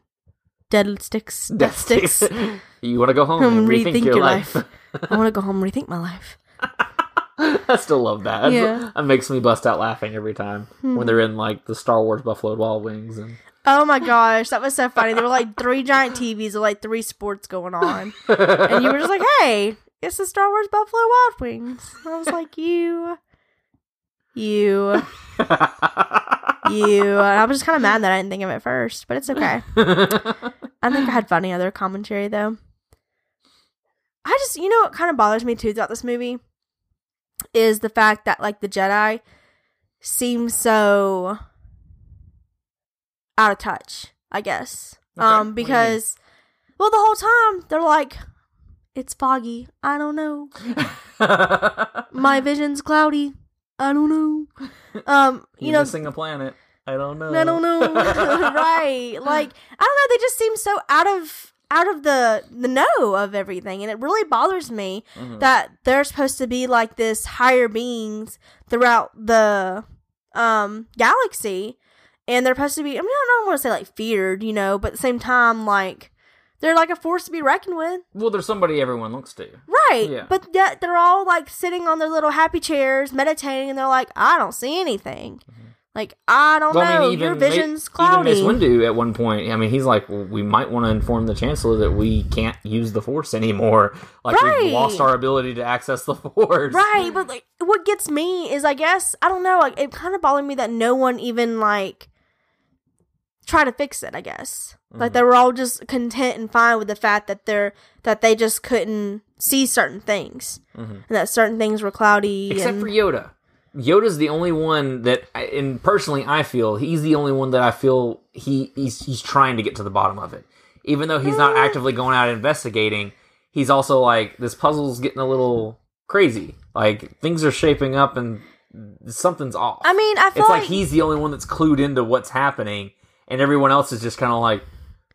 dead sticks. Death Death sticks. sticks. you want to go home Um, and rethink, your, life. I want to go home and rethink my life. I still love that. Yeah. That makes me bust out laughing every time when they're in like the Star Wars Buffalo Wild Wings and Oh my gosh, that was so funny. There were like three giant TVs with like three sports going on. And you were just like, hey, it's the Star Wars Buffalo Wild Wings. I was like, you. You. You. And I was just kind of mad that I didn't think of it first, but it's okay. I think I had funny other commentary though. I just, you know, what kind of bothers me too about this movie is the fact that like the Jedi seem so out of touch. I guess, Okay, what do you um, because well, the whole time they're like, "It's foggy. I don't know. My vision's cloudy. I don't know." Um, you You're know, missing a planet. I don't know. I don't know. right. Like I don't know, they just seem so out of out of the the know of everything and it really bothers me Mm-hmm. that they're supposed to be like this higher beings throughout the um galaxy and they're supposed to be I mean I don't want to say like feared, you know, but at the same time like they're like a force to be reckoned with. Well, there's somebody everyone looks to. Right. Yeah. But yet they're all like sitting on their little happy chairs meditating and they're like, I don't see anything. Mm-hmm. Like I don't Well, know. I mean, even Your vision's cloudy. Even Mace Windu at one point, I mean, he's like, well, we might want to inform the Chancellor that we can't use the Force anymore. Like Right. we've lost our ability to access the Force. Right, but like what gets me is I guess I don't know, like it kind of bothered me that no one even like try to fix it, I guess. Mm-hmm. Like they were all just content and fine with the fact that they're that they just couldn't see certain things. And that certain things were cloudy Mm-hmm. Except and, for Yoda. Yoda's the only one that, I- and personally, I feel he's the only one that I feel he he's he's trying to get to the bottom of it. Even though he's not Mm. actively going out investigating, he's also like this puzzle's getting a little crazy. Like things are shaping up and something's off. I mean, I feel it's like, like he's the only one that's clued into what's happening, and everyone else is just kind of like,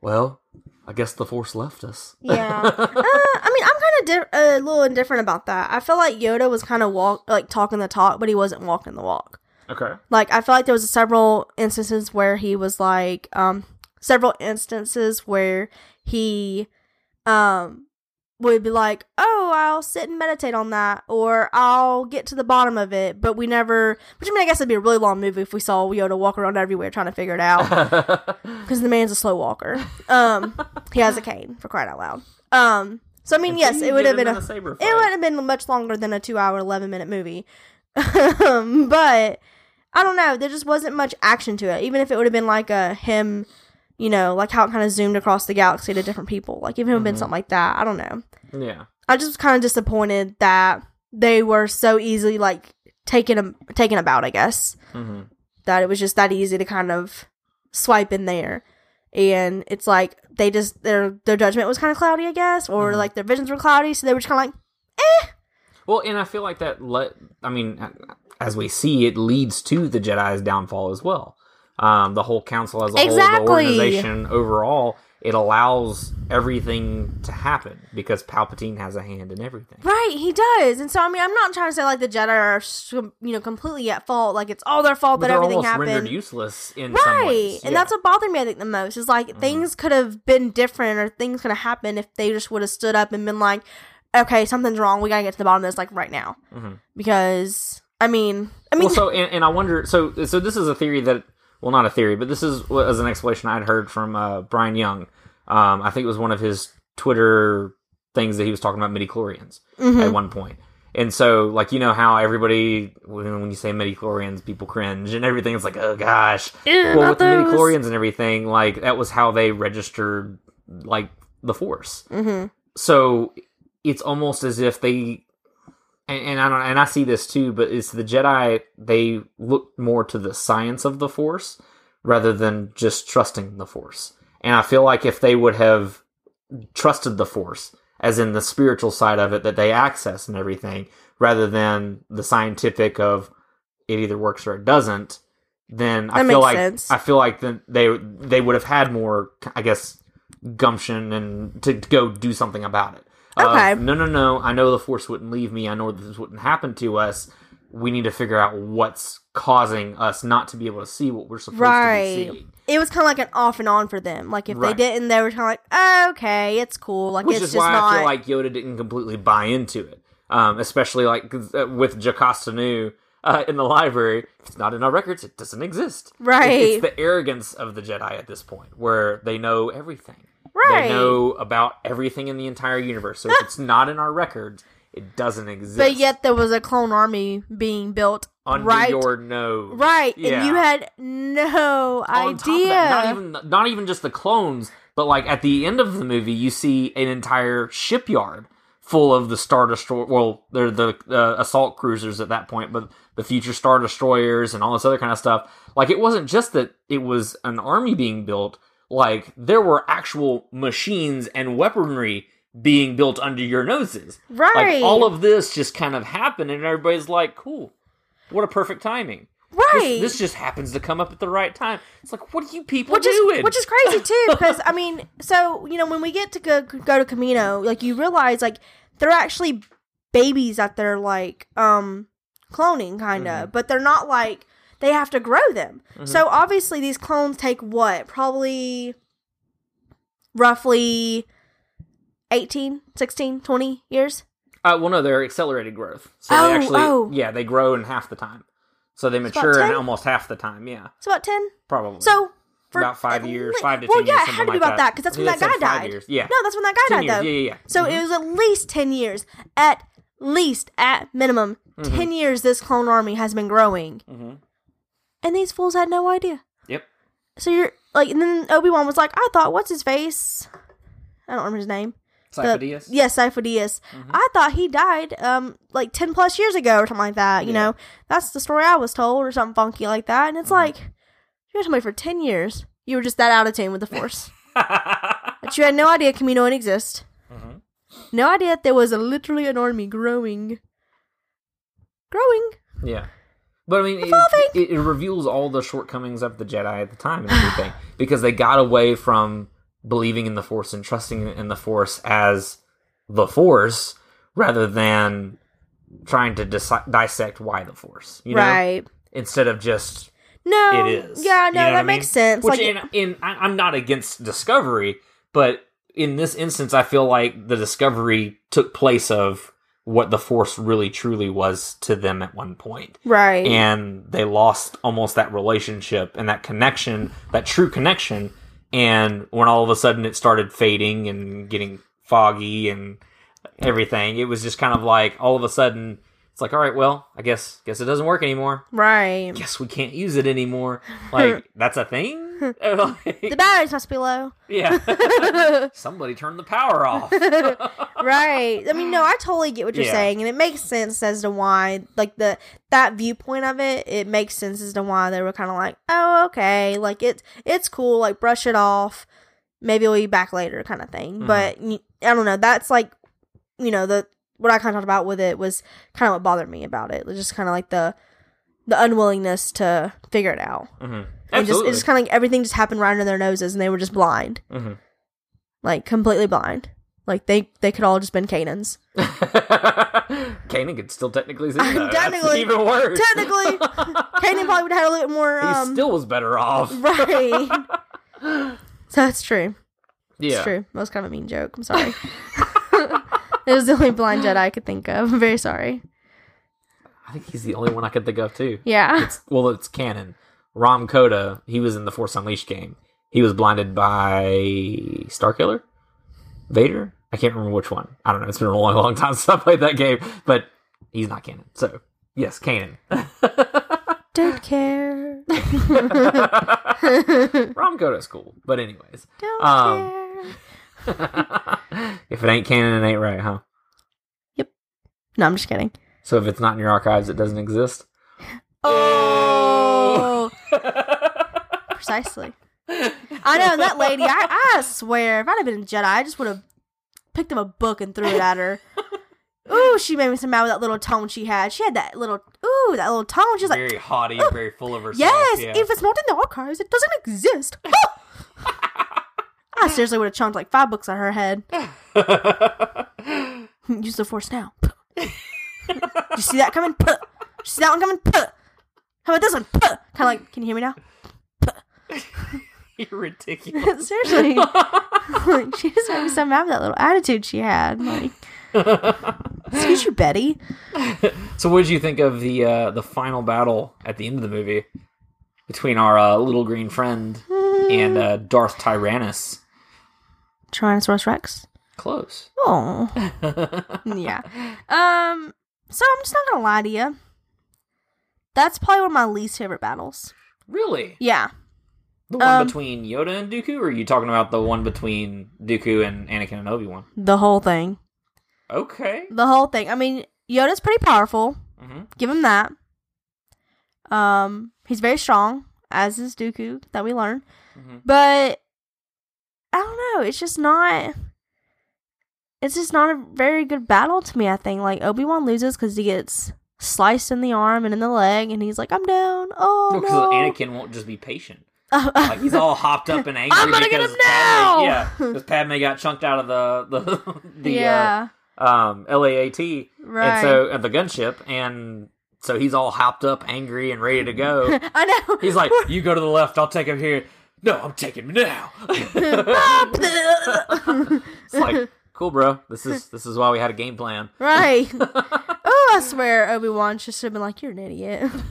well, I guess the Force left us. Yeah. uh, I mean, I'm kind of di- a little indifferent about that. I feel like Yoda was kind of walk like talking the talk, but he wasn't walking the walk. okay. Like I feel like there was several instances where he was like um several instances where he um would be like, "Oh, I'll sit and meditate on that or I'll get to the bottom of it." But we never which I mean, I guess it'd be a really long movie if we saw Yoda walk around everywhere trying to figure it out cuz the man's a slow walker. Um he has a cane for crying out loud. Um so I mean, yes, it would have been a, a saber it would have been much longer than a 2 hour 11 minute movie. um, but I don't know. There just wasn't much action to it. Even if it would have been like a him, you know, like how it kind of zoomed across the galaxy to different people. Like if it would have been something like that. I don't know. Yeah. I just was kind of disappointed that they were so easily like taken taken about. I guess hmm that it was just that easy to kind of swipe in there, and it's like they just their their judgment was kind of cloudy. I guess, or like their visions were cloudy, so they were just kind of like, eh. Well, and I feel like that. Let I mean, as we see, it leads to the Jedi's downfall as well. Um, the whole council as a whole, the organization overall, it allows everything to happen because Palpatine has a hand in everything. Right, he does, and so I mean, I'm not trying to say like the Jedi are, you know, completely at fault. Like it's all their fault But that everything happened. rendered useless in some right, and Yeah. Mm-hmm. that's what bothered me. I think the most is like things could have been different, or things could have happened if they just would have stood up and been like, "Okay, something's wrong. We gotta get to the bottom of this like right now." Because I mean, I mean, Mm-hmm. well, so and, and I wonder. So so this is a theory that well, not a theory, but this is was an explanation I'd heard from uh, Brian Young. Um, I think it was one of his Twitter things that he was talking about midichlorians Mm-hmm. at one point. And so, like you know how everybody when, you say midichlorians, people cringe and everything. It's like, oh gosh. well, not with the those. midichlorians and everything, like that was how they registered like the Force. Mhm. So it's almost as if they and, and I don't and I see this too, but it's the Jedi they look more to the science of the Force rather than just trusting the Force. And I feel like if they would have trusted the Force, as in the spiritual side of it that they access and everything, rather than the scientific of it either works or it doesn't, then I feel like sense. I feel like then they they would have had more, I guess, gumption and to, to go do something about it. Okay. no, no, no. I know the force wouldn't leave me. I know this wouldn't happen to us. We need to figure out what's causing us not to be able to see what we're supposed to be right. seeing. It was kind of like an off and on for them. Like if Right. they didn't, they were kind of like, oh, "Okay, it's cool." Like Which it's is just why not. I feel like Yoda didn't completely buy into it. Um, especially like uh, with Jocasta Nu uh, in the library. If it's not in our records, it doesn't exist. It- Right. it's the arrogance of the Jedi at this point, where they know everything. Right. They know about everything in the entire universe. So if it's not in our records, it doesn't exist. but yet there was a clone army being built under right your nose, Right, Yeah. and you had no On idea. that, not even not even just the clones, but like at the end of the movie, you see an entire shipyard full of the star destroyer. Well, they're the uh, assault cruisers at that point, but the future star destroyers and all this other kind of stuff. Like it wasn't just that it was an army being built. Like there were actual machines and weaponry being built under your noses. Right. Like all of this just kind of happened, and everybody's like, "Cool, what a perfect timing." right. This, this just happens to come up at the right time. It's like, what are you people which doing? is which is crazy too because I mean, so you know when we get to go, go to Camino, like you realize like they're actually babies that they're like um cloning kind of, Mm-hmm. but they're not like they have to grow them. So obviously these clones take what probably roughly 18 16 20 years Uh, well, no, they're accelerated growth. So Oh, they actually, oh. yeah, they grow in half the time. So they mature in almost half the time. Yeah, It's about ten. probably. So for about five years, le- five to well, ten yeah, years. it had to be like about that because that's when that guy died. Years. Yeah, No, that's when that guy 10 died years, though. yeah, yeah, yeah. So it was at least ten years. At least, at minimum, Mm-hmm. ten years. This clone army has been growing, Mhm. And these fools had no idea. Yep. So you're like, and then Obi Wan was like, I thought, what's his face? I don't remember his name. Sifo-Dyas? Yes, Sifo-Dyas. Mm-hmm. I thought he died um like ten plus years ago or something like that. You Yeah. know, that's the story I was told or something funky like that. And it's Mm-hmm. like you were somebody for ten years. You were just that out of tune with the Force, but you had no idea Camino would exist. Mm-hmm. No idea that there was a literally an army growing, growing. Yeah. But I mean, it, it, it reveals all the shortcomings of the Jedi at the time and everything because they got away from believing in the Force and trusting in the Force as the Force rather than trying to dis- dissect why the Force. You know? right. Instead of just No. it is. Yeah. You No, know that I makes sense. Which like, in, in I, I'm not against Discovery, but in this instance, I feel like the Discovery took place of what the Force really truly was to them at one point right. and they lost almost that relationship and that connection, that true connection. And when all of a sudden it started fading and getting foggy and everything, it was just kind of like all of a sudden it's like, all right, well, I guess guess it doesn't work anymore. right. Guess we can't use it anymore. Like that's a thing. Like, The batteries must be low. yeah. Somebody turned the power off. right. I mean, no, I totally get what you're Yeah. saying, and it makes sense as to why, like the that viewpoint of it, it makes sense as to why they were kind of like, oh, okay, like it's it's cool, like brush it off, maybe we'll be back later, kind of thing. Mm-hmm. But I don't know. That's like, you know, the what I kind of talked about with it was kind of what bothered me about it. It was just kind of like the the unwillingness to figure it out. Mhm. And just it's just kind of like everything just happened right under their noses, and they were just blind, Mhm. like completely blind. Like they they could all just been Kanans. Kanan could still technically see though. Technically- even worse. Technically, Kanan probably would have had a little bit more. he Um, still was better off. right. so that's true. Yeah. It's true. That was kind of a mean joke. I'm sorry. it was the only blind Jedi I could think of. I'm very sorry. I think he's the only one I could think of too. Yeah. It's well, it's canon. Rahm Kota, he was in the Force Unleashed game. He was blinded by Starkiller, Vader. I can't remember which one. I don't know. It's been a long, long time since I played that game, but he's not canon. So yes, canon. Don't care. Rahm Kota's cool, but anyways, Don't Um, care. if it ain't canon, it ain't right, huh? Yep. No, I'm just kidding. So if it's not in your archives, it doesn't exist. Oh. Precisely. I know that lady. I, I swear, if I'd have been a Jedi, I just would have picked up a book and threw it at her. Ooh, she made me so mad with that little tone she had. She had that little ooh, that little tone. She was like, very haughty, very full of herself. "Yes, yeah. if it's not in the archives, it doesn't exist." I seriously would have chunked like five books at her head. Use the force now. You see that coming? You see that one coming? How about this one? Kind of like, can you hear me now? You're ridiculous. Seriously. like, she just made me so mad with that little attitude she had. Like, excuse you, Betty. So, what did you think of the uh, the final battle at the end of the movie between our uh, little green friend and uh, Darth Tyrannus? Tyrannosaurus Rex. Close. Oh. yeah. Um, so I'm just not gonna lie to you. That's probably one of my least favorite battles. Really? Yeah. The one Um, between Yoda and Dooku, or are you talking about the one between Dooku and Anakin and Obi Wan? The whole thing. Okay. The whole thing. I mean, Yoda's pretty powerful. Mhm. Give him that. Um, he's very strong, as is Dooku, that we learn. Mhm. But I don't know. It's just not. It's just not a very good battle to me. I think like Obi Wan loses because he gets sliced in the arm and in the leg, and he's like, "I'm down." Oh no, Because no! Anakin won't just be patient. Like he's all hopped up and angry I'm gonna get him Padme- now! yeah, because Padme got chunked out of the the the yeah, uh, um, LAAT, Right. and so at the gunship, and so he's all hopped up, angry, and ready to go. I know. He's like, "You go to the left, I'll take him here." No, I'm taking him now. it's like, cool, bro. This is this is why we had a game plan. right. oh, I swear, Obi Wan just should have been like, "You're an idiot."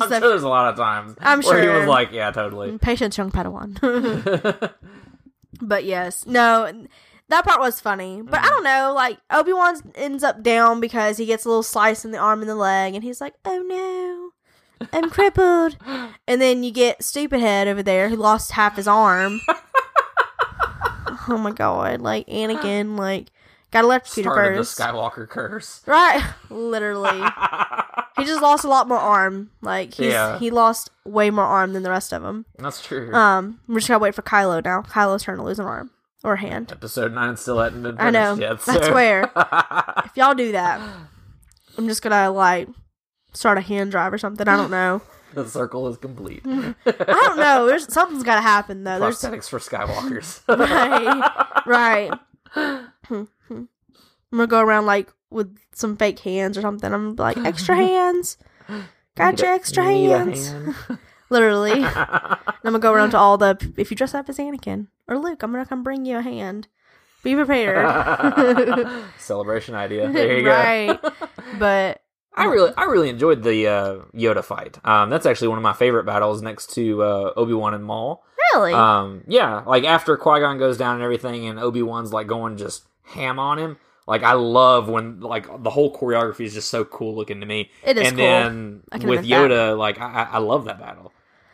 I'm sure there's a lot of times I'm where he was like, yeah, totally. Mm, Patience, young Padawan. but yes, no, that part was funny. But I mm. don't know, like Obi Wan ends up down because he gets a little slice in the arm and the leg, and he's like, "Oh no, I'm crippled." and then you get Stupid Head over there who lost half his arm. Oh my god! Like Anakin, like got electrocuted Started the first, Skywalker curse. right? Literally, he just lost a lot more arm. Like he's, Yeah. he lost way more arm than the rest of them. That's true. Um, we're just gotta wait for Kylo now. Kylo's turn to lose an arm or a hand. Episode nine still hadn't been I know. yet. That's so- where. If y'all do that, I'm just gonna like start a hand drive or something. I don't know. The circle is complete. I don't know. There's something's gotta happen though. There's Prosthetics for Skywalkers. right, right. I'm gonna go around like with some fake hands or something. I'm like extra hands. Got your extra hands. hand. Literally. I'm gonna go around to all the. If you dress up as Anakin or Luke, I'm gonna come bring you a hand. Be prepared. Celebration idea. There you go. right. But I really, I really enjoyed the uh, Yoda fight. Um, that's actually one of my favorite battles next to uh, Obi Wan and Maul. really, Um, yeah, like after Qui Gon goes down and everything, and Obi Wan's like going just ham on him. Like I love when like the whole choreography is just so cool looking to me. It is and cool. then with admit that. Yoda, like I I love that battle.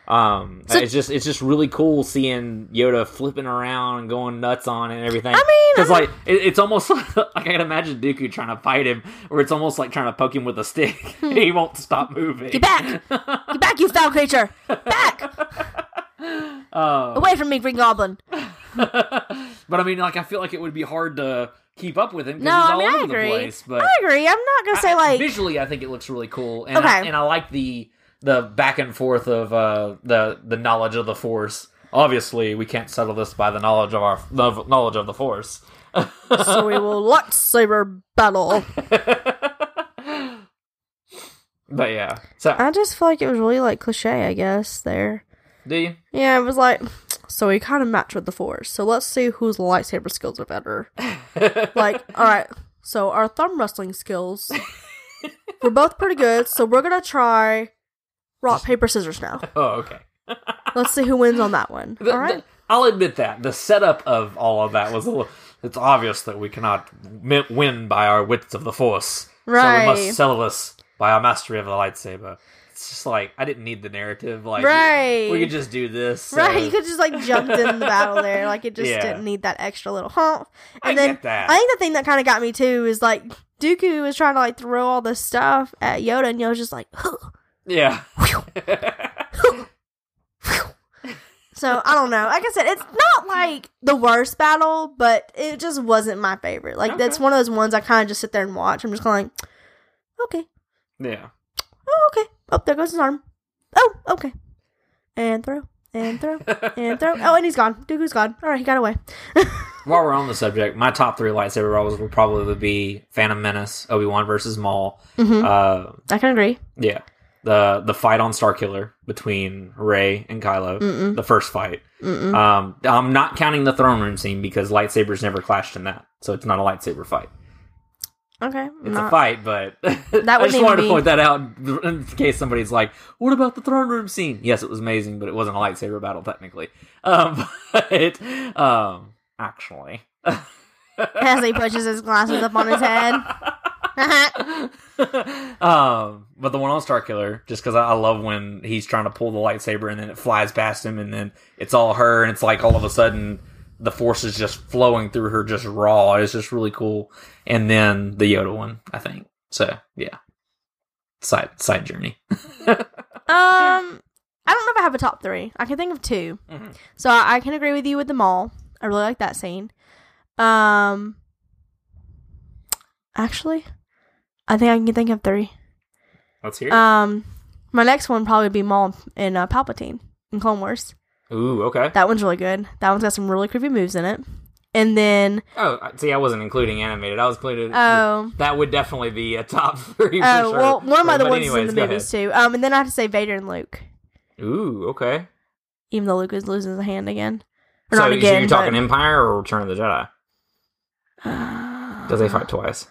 Um, So- it's just it's just really cool seeing Yoda flipping around and going nuts on it and everything. I mean, because like it, it's almost like, I can imagine Dooku trying to fight him, or it's almost like trying to poke him with a stick. he won't stop moving. get back, get back, you foul creature, back, Uh, away from me, Green Goblin. but I mean, like I feel like it would be hard to keep up with him because No, he's I all mean I over agree. the place. But I agree. I'm not gonna say I- like visually, I think it looks really cool, and I, Okay. and I like the the back and forth of uh, the the knowledge of the Force. Obviously, we can't settle this by the knowledge of our the knowledge of the Force. so we will lightsaber battle. But yeah, so I just feel like it was really like cliche. I guess there. do you? Yeah, it was like so we kind of match with the force. So let's see whose lightsaber skills are better. like, all right, so our thumb wrestling skills, we're both pretty good. So we're gonna try rock paper scissors now. Oh, okay. Let's see who wins on that one. The- All right. the- I'll admit that the setup of all of that was a little. It's obvious that we cannot win by our wits of the Force, Right. So we must settle this by our mastery of the lightsaber. It's just like I didn't need the narrative. Like, Right. we could just do this. so- Right, you could just like jumped in the battle there, like it just Yeah. didn't need that extra little hump. I And then get that. I think the thing that kind of got me too is like Dooku was trying to like throw all this stuff at Yoda, and Yoda's just like, Yeah. so I don't know. Like I said, it's not like the worst battle, but it just wasn't my favorite. Like that's one of those ones I kind of just sit there and watch. I'm just kind of like, okay, yeah. oh okay, oh there goes his arm, oh okay, and throw and throw and throw. Oh, and he's gone. Dooku's gone. All right, he got away. While we're on the subject, my top three lightsaber battles would probably be Phantom Menace, Obi Wan versus Maul. Mhm. Uh, I can agree. yeah, the the fight on Starkiller between Rey and Kylo, Mm-mm. the first fight. Mm-mm. Um, I'm not counting the throne room scene because lightsabers never clashed in that, so it's not a lightsaber fight. Okay, It's not- a fight, but I just wanted be- to point that out in case somebody's like, "What about the throne room scene?" Yes, it was amazing, but it wasn't a lightsaber battle technically. Um, but um, actually, as he pushes his glasses up on his head. um, but the one on Starkiller, just because I, I love when he's trying to pull the lightsaber and then it flies past him, and then it's all her, and it's like all of a sudden the force is just flowing through her, just raw. It's just really cool. And then the Yoda one, I think. So yeah, side side journey. Um, I don't know if I have a top three. I can think of 2 Mhm. So I, I can agree with you with the Maul. I really like that scene. Um, actually, I think I can think of three. Let's hear. it. Um, my next one probably be Maul and uh, Palpatine in Clone Wars. Ooh, okay. That one's really good. That one's got some really creepy moves in it. And then, Oh, see, I wasn't including animated. I was including. oh, that would definitely be a top three. For oh, sure. well, one of my other ones is in the movies too. Um, and then I have to say Vader and Luke. Ooh, okay. even though Luke is losing his hand again. Or So, not so again. you're talking but- Empire or Return of the Jedi? Does they fight twice.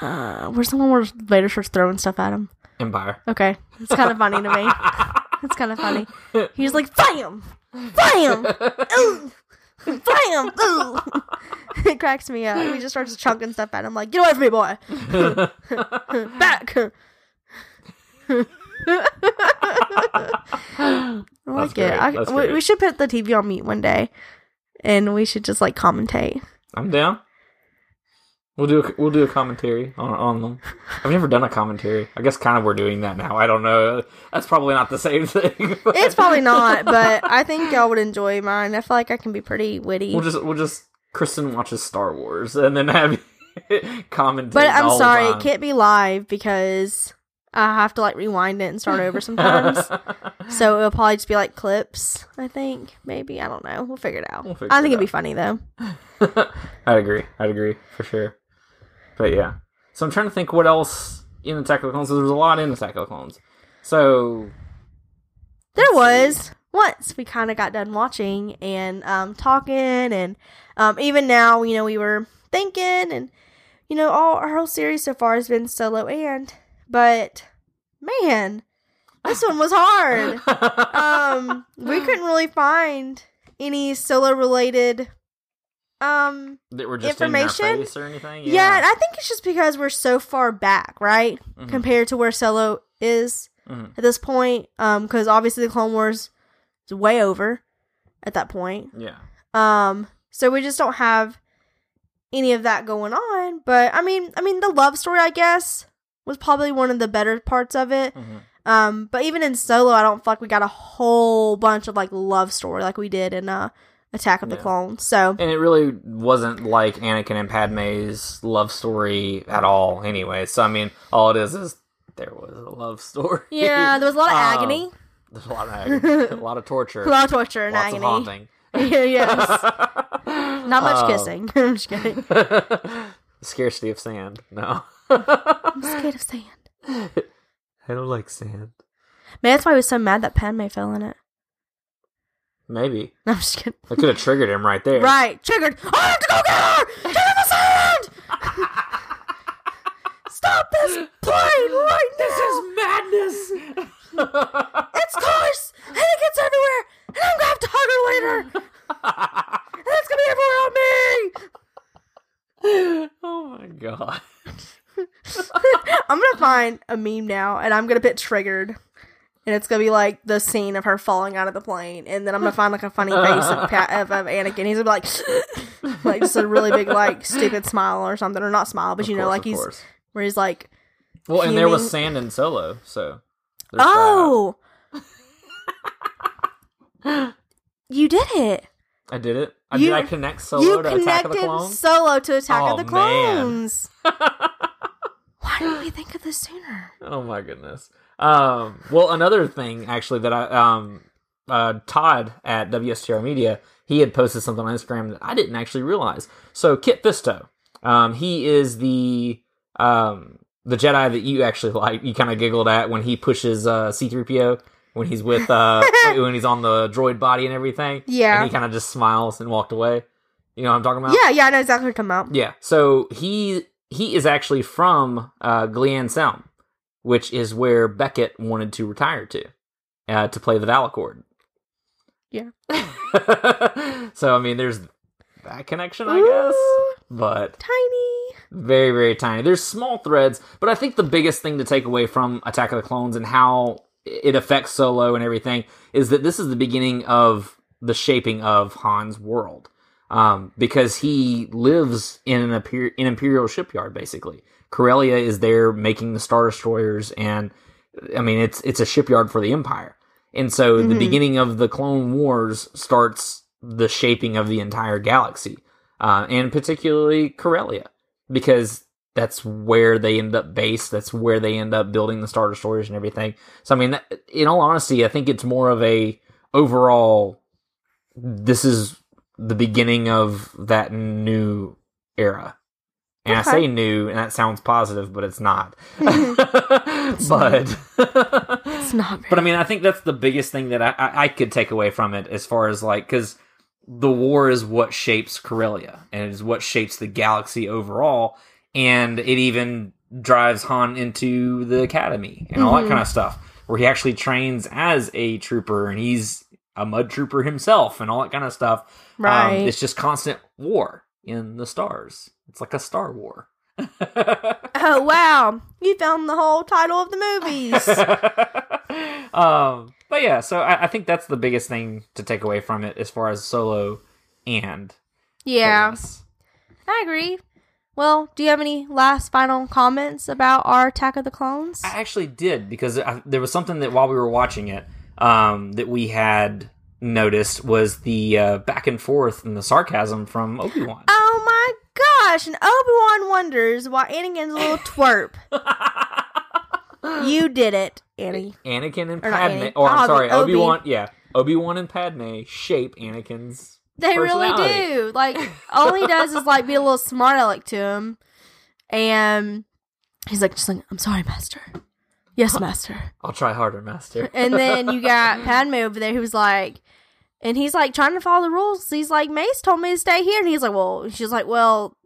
Uh, where's the one where Vader starts throwing stuff at him? Empire. Okay, it's kind of funny to me. It's kind of funny. He's like, "Bam, bam, ooh, bam, ooh." it cracks me up. He just starts chunking stuff at him, like, "Get away from me, boy! Back!" I like great. it. I, we, we should put the TV on mute one day, and we should just like commentate. I'm down. We'll do a, we'll do a commentary on on them. I've never done a commentary. I guess kind of we're doing that now. I don't know. That's probably not the same thing. but- It's probably not, but I think y'all would enjoy mine. I feel like I can be pretty witty. We'll just we'll just Kristen watches Star Wars and then have you commentate. But I'm sorry, it can't be live because I have to like rewind it and start over sometimes. so it'll probably just be like clips. I think maybe I don't know. We'll figure it out. We'll figure I think it it'd be funny though. I'd agree. I'd agree for sure. But yeah. So I'm trying to think what else in Attack of the Clones. There's a lot in Attack of the Clones. So There was once we kind of got done watching and um, talking, and um, even now, you know, we were thinking, and you know, all our whole series so far has been solo and, but man, this one was hard. um, we couldn't really find any solo related. Um, that were just Information? in your face or anything. yeah. and I think it's just because we're so far back, right, Mhm. compared to where solo is Mhm. at this point. Um, because obviously the Clone Wars is way over at that point. Yeah. Um, so we just don't have any of that going on. But I mean, I mean, the love story, I guess, was probably one of the better parts of it. Mhm. Um, but even in solo, I don't feel like we got a whole bunch of like love story like we did in uh Attack of the Yeah. Clones. So And it really wasn't like Anakin and Padme's love story at all, anyway. So I mean, all it is is there was a love story. yeah, there was a lot of Um, agony, There's a lot of agony, a lot of torture, a lot of torture and lots agony. of haunting. Yeah, yes, not much Um, kissing. I'm just kidding. Scarcity of sand. No, I'm scared of sand. I don't like sand. Man, that's why I was so mad that Padme fell in it. Maybe No, I'm just kidding. that could have triggered him right there. Right, triggered. Oh, I have to go get her. Trigger the sand. Stop this plane right now. This is madness. it's close, and it gets everywhere, and I'm gonna have to hug her later. and it's gonna be everywhere on me. Oh my god. I'm gonna find a meme now, and I'm gonna put triggered. And it's gonna be like the scene of her falling out of the plane, and then I'm gonna find like a funny face of, Pat, of, of Anakin. He's gonna be like, like just a really big like stupid smile or something, or not smile, but Of you know, like he's course. where he's like, Well, and there was sand in Solo, so. oh, you did it. I did it. I, You- did I connect Solo to Attack of oh, the Clones? Solo to Attack Oh, of the. Clones. Why didn't we think of this sooner? Oh my goodness. Um, well, another thing actually that I um uh Todd at WSTR Media he had posted something on Instagram that I didn't actually realize. So Kit Fisto, um, he is the um the Jedi that you actually like. You kind of giggled at when he pushes uh C-3PO when he's with uh when he's on the droid body and everything. Yeah. and he kind of just smiles and walked away. You know what I'm talking about? Yeah, yeah, I know exactly what you're talking about. Yeah. So he he is actually from uh, Glee Anselm, which is where Beckett wanted to retire to, uh, to play the valachord. Yeah. so I mean, there's that connection, I Ooh. guess, but Tiny. very very tiny. There's small threads, but I think the biggest thing to take away from Attack of the Clones and how it affects Solo and everything is that this is the beginning of the shaping of Han's world. Um, because he lives in an, imper- an imperial shipyard, basically. Corellia is there making the star destroyers, and I mean it's it's a shipyard for the Empire. And so the Mhm. beginning of the Clone Wars starts the shaping of the entire galaxy, uh, and particularly Corellia, because that's where they end up based. That's where they end up building the star destroyers and everything. So I mean, that, in all honesty, I think it's more of a overall. This is the beginning of that new era. And I say new, and that sounds positive, but it's not. but It's not. but I mean, I think that's the biggest thing that I, I, I could take away from it, as far as like, because the war is what shapes Corellia, and it is what shapes the galaxy overall. and it even drives Han into the academy and all that Mm-hmm. kind of stuff, where he actually trains as a trooper and he's a mud trooper himself and all that kind of stuff. Um, Right. it's just constant war in the stars. It's like a Star War. Oh wow, you found the whole title of the movies. um, but yeah, so I, I think that's the biggest thing to take away from it as far as solo and yeah. I agree. Well, do you have any last final comments about our Attack of the Clones? I actually did because I, there was something that while we were watching it um, that we had noticed was the uh, back and forth and the sarcasm from Obi Wan. Oh gosh! And Obi Wan wonders why Anakin's a little twerp. you did it, Annie. Anakin and Or not Padme. Anakin. Or oh, I'm Obi- sorry, Obi. Obi Wan. Yeah, Obi Wan and Padme shape Anakin's. They really personality. do. Like all he does is like be a little smart aleck to him, and he's like, just like, "I'm sorry, Master." Yes, Master. I'll try harder, Master. And then you got Padme over there who's like, and he's like trying to follow the rules. He's like, Mace told me to stay here, and he's like, well, she's like, well,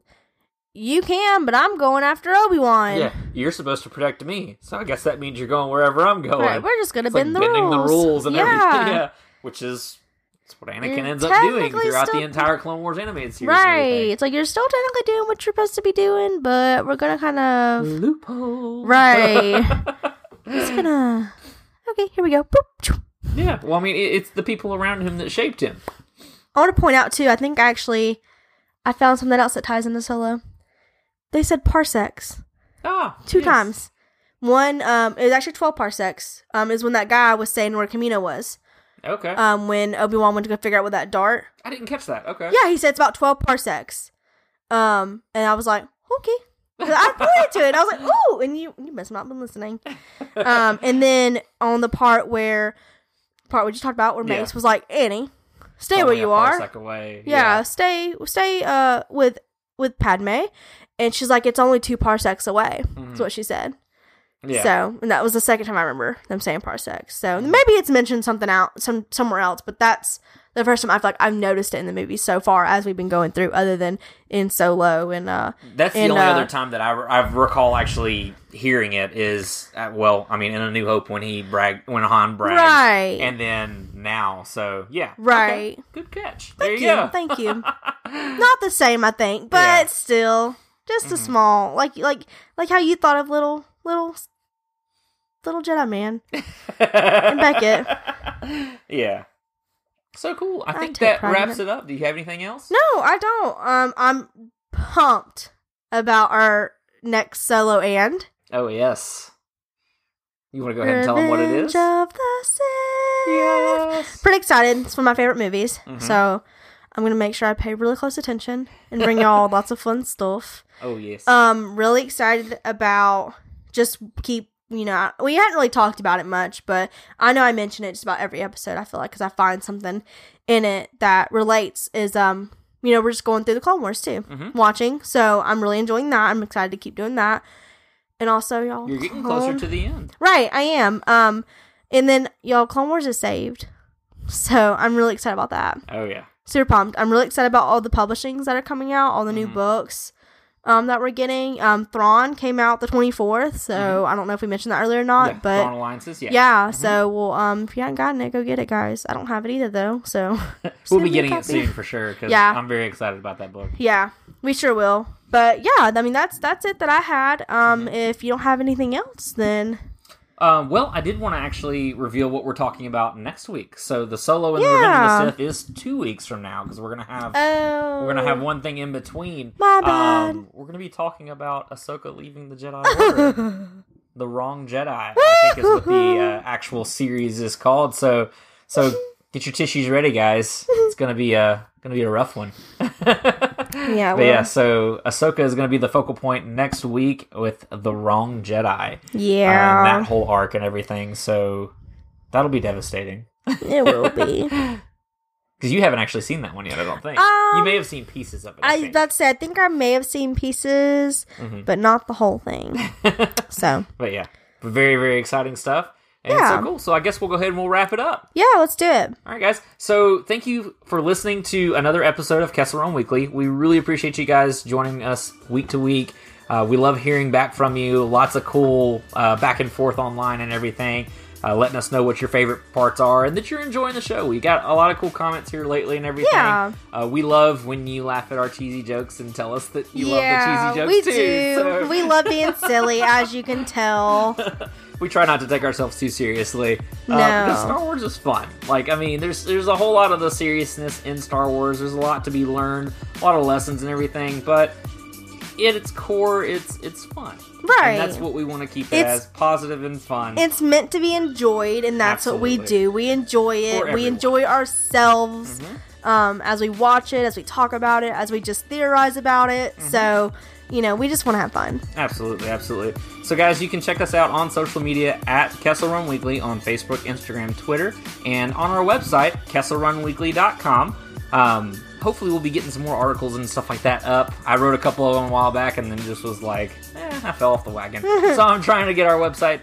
you can, but I'm going after Obi Wan. yeah, you're supposed to protect me, so I guess that means you're going wherever I'm going. Right, we're just gonna It's like bend the bending rules. the rules and Yeah. everything. Yeah, which is it's what Anakin ends up doing throughout still- the entire Clone Wars animated series. Right. It's like you're still technically doing what you're supposed to be doing, but we're gonna kind of loophole. right. Just gonna. Okay, here we go. Boop. Yeah. Well, I mean, it's the people around him that shaped him. I want to point out too. I think actually, I found something else that ties into the Solo. They said parsecs Ah, two yes. times. One, um, it was actually twelve parsecs. Um, is when that guy was saying where Camino was. Okay. Um, when Obi Wan went to go figure out what that dart. I didn't catch that. Okay. Yeah, he said it's about twelve parsecs. Um, and I was like, okay. I pointed to it. I was like, ooh, and you you must not been listening. Um, and then on the part where part we just talked about where Yeah. Mace was like, Annie, stay where Only you are. away. yeah, stay stay uh with with Padme. And she's like, it's only two parsecs away. That's what she said. Mm-hmm. Yeah. So, and that was the second time I remember them saying parsecs. So maybe it's mentioned something out some somewhere else, but that's the first time I've like I've noticed it in the movie so far as we've been going through, other than in Solo and uh. That's the only uh, other time that I, I recall actually hearing it is uh, well, I mean, in A New Hope when he bragged when Han bragged, Right. And then now, so yeah, Right. Okay. Good catch. Thank there you, you, go. thank you. Not the same, I think, but Yeah. still, just Mm-hmm. a small like like like how you thought of little little little Jedi man and Beckett. yeah. So cool. I I think that wraps it. it up. Do you have anything else? No, I don't. Um, I'm pumped about our next solo and Oh yes. You want to go ahead and tell them what it is? Revenge of the Sith. Yes. Pretty excited. It's one of my favorite movies. Mm-hmm. So I'm gonna make sure I pay really close attention and bring y'all lots of fun stuff. Oh yes. Um, really excited about just keep. You know, we hadn't really talked about it much, but I know I mention it just about every episode. I feel like because I find something in it that relates. Is um, you know, we're just going through the Clone Wars too, Mhm. watching. So I'm really enjoying that. I'm excited to keep doing that. And also, y'all, You're getting closer Clone- to the end. Right, I am. Um, and then y'all, Clone Wars is saved, so I'm really excited about that. Oh yeah. Super pumped. I'm really excited about all the publishings that are coming out, all the new Mm-hmm. books, um, that we're getting. Um, Thrawn came out the 24th, so I don't know if we mentioned that earlier or not, Mm-hmm. yeah. but Thrawn Alliances. Yeah. yeah. So, well, um, if you haven't gotten it, go get it, guys. I don't have it either though, so We'll be getting it soon for sure. Because Yeah. I'm very excited about that book. Yeah, we sure will. But yeah, I mean that's that's it that I had. Um, Mm-hmm. if you don't have anything else, then Um, well, I did want to actually reveal what we're talking about next week. So the solo and the Revenge of the Sith is two weeks from now because we're gonna have oh, we're gonna have one thing in between. My bad. Um, we're gonna be talking about Ahsoka leaving the Jedi Order, the wrong Jedi. I think is what the uh, actual series is called. So, so get your tissues ready, guys. It's gonna be a gonna be a rough one. Yeah, But yeah, so Ahsoka is going to be the focal point next week with the wrong Jedi. Yeah. Uh, and that whole arc and everything. So that'll be devastating. it will be. Because you haven't actually seen that one yet, I don't think. Um, you may have seen pieces of it. I, I think. that's it. I think I may have seen pieces, Mm-hmm. but not the whole thing. so But yeah, very, very exciting stuff. And Yeah. so cool. So I guess we'll go ahead and we'll wrap it up. yeah, let's do it. All right, guys. So thank you for listening to another episode of Kessel Run Weekly. We really appreciate you guys joining us week to week. Uh, we love hearing back from you. Lots of cool uh, back and forth online and everything. Uh, letting us know what your favorite parts are and that you're enjoying the show. We got a lot of cool comments here lately and everything. Yeah. Uh, we love when you laugh at our cheesy jokes and tell us that you yeah, love the cheesy we jokes too. do. So- We love being silly, as you can tell. we try not to take ourselves too seriously. Uh, No. because Star Wars is fun. Like, I mean, there's there's a whole lot of the seriousness in Star Wars. There's a lot to be learned, a lot of lessons and everything. But at its core, it's it's fun. Right. And that's what we want to keep it It's- as positive and fun. It's meant to be enjoyed, and that's what we do. We enjoy it. We. Mm-hmm. enjoy ourselves um, as we watch it, as we talk about it, as we just theorize about it. Mm-hmm. So, you know, we just want to have fun. Absolutely, absolutely. So, guys, you can check us out on social media at Kessel Run Weekly on Facebook, Instagram, Twitter, and on our website, KesselRunWeekly.com. Um, hopefully, we'll be getting some more articles and stuff like that up. I wrote a couple of them a while back and then just was like, eh, I fell off the wagon. so, I'm trying to get our website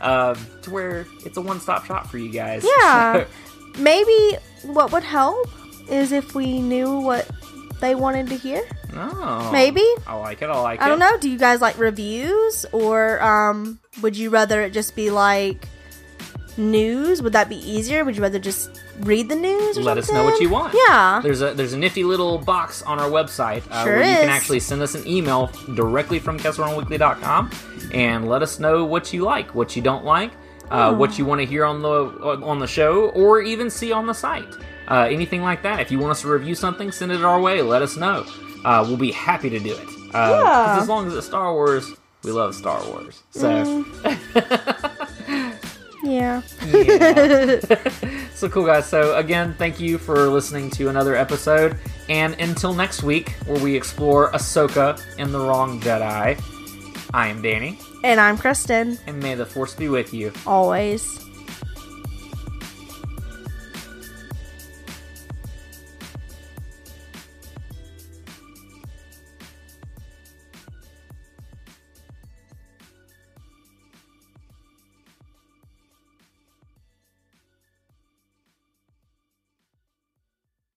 uh, to where it's a one stop shop for you guys. Yeah. Maybe what would help is if we knew what they wanted to hear. no. Maybe. I like it. I like it. I don't know. Do you guys like reviews or um, would you rather it just be like news? Would that be easier? Would you rather just read the news? Or let us know what you want. Yeah. There's a there's a nifty little box on our website uh, Sure where you can actually send us an email directly from KesselRunWeekly.com and let us know what you like, what you don't like, uh, what you want to hear on the on the show, or even see on the site. Uh, anything like that. If you want us to review something, send it our way. Let us know. Uh, we'll be happy to do it. Uh, Yeah. As long as it's Star Wars, we love Star Wars. So. Yeah. Yeah. so cool, guys. So, again, thank you for listening to another episode. And until next week, where we explore Ahsoka and the Wrong Jedi, I am Danny, And I'm Kristen. and may the Force be with you. Always.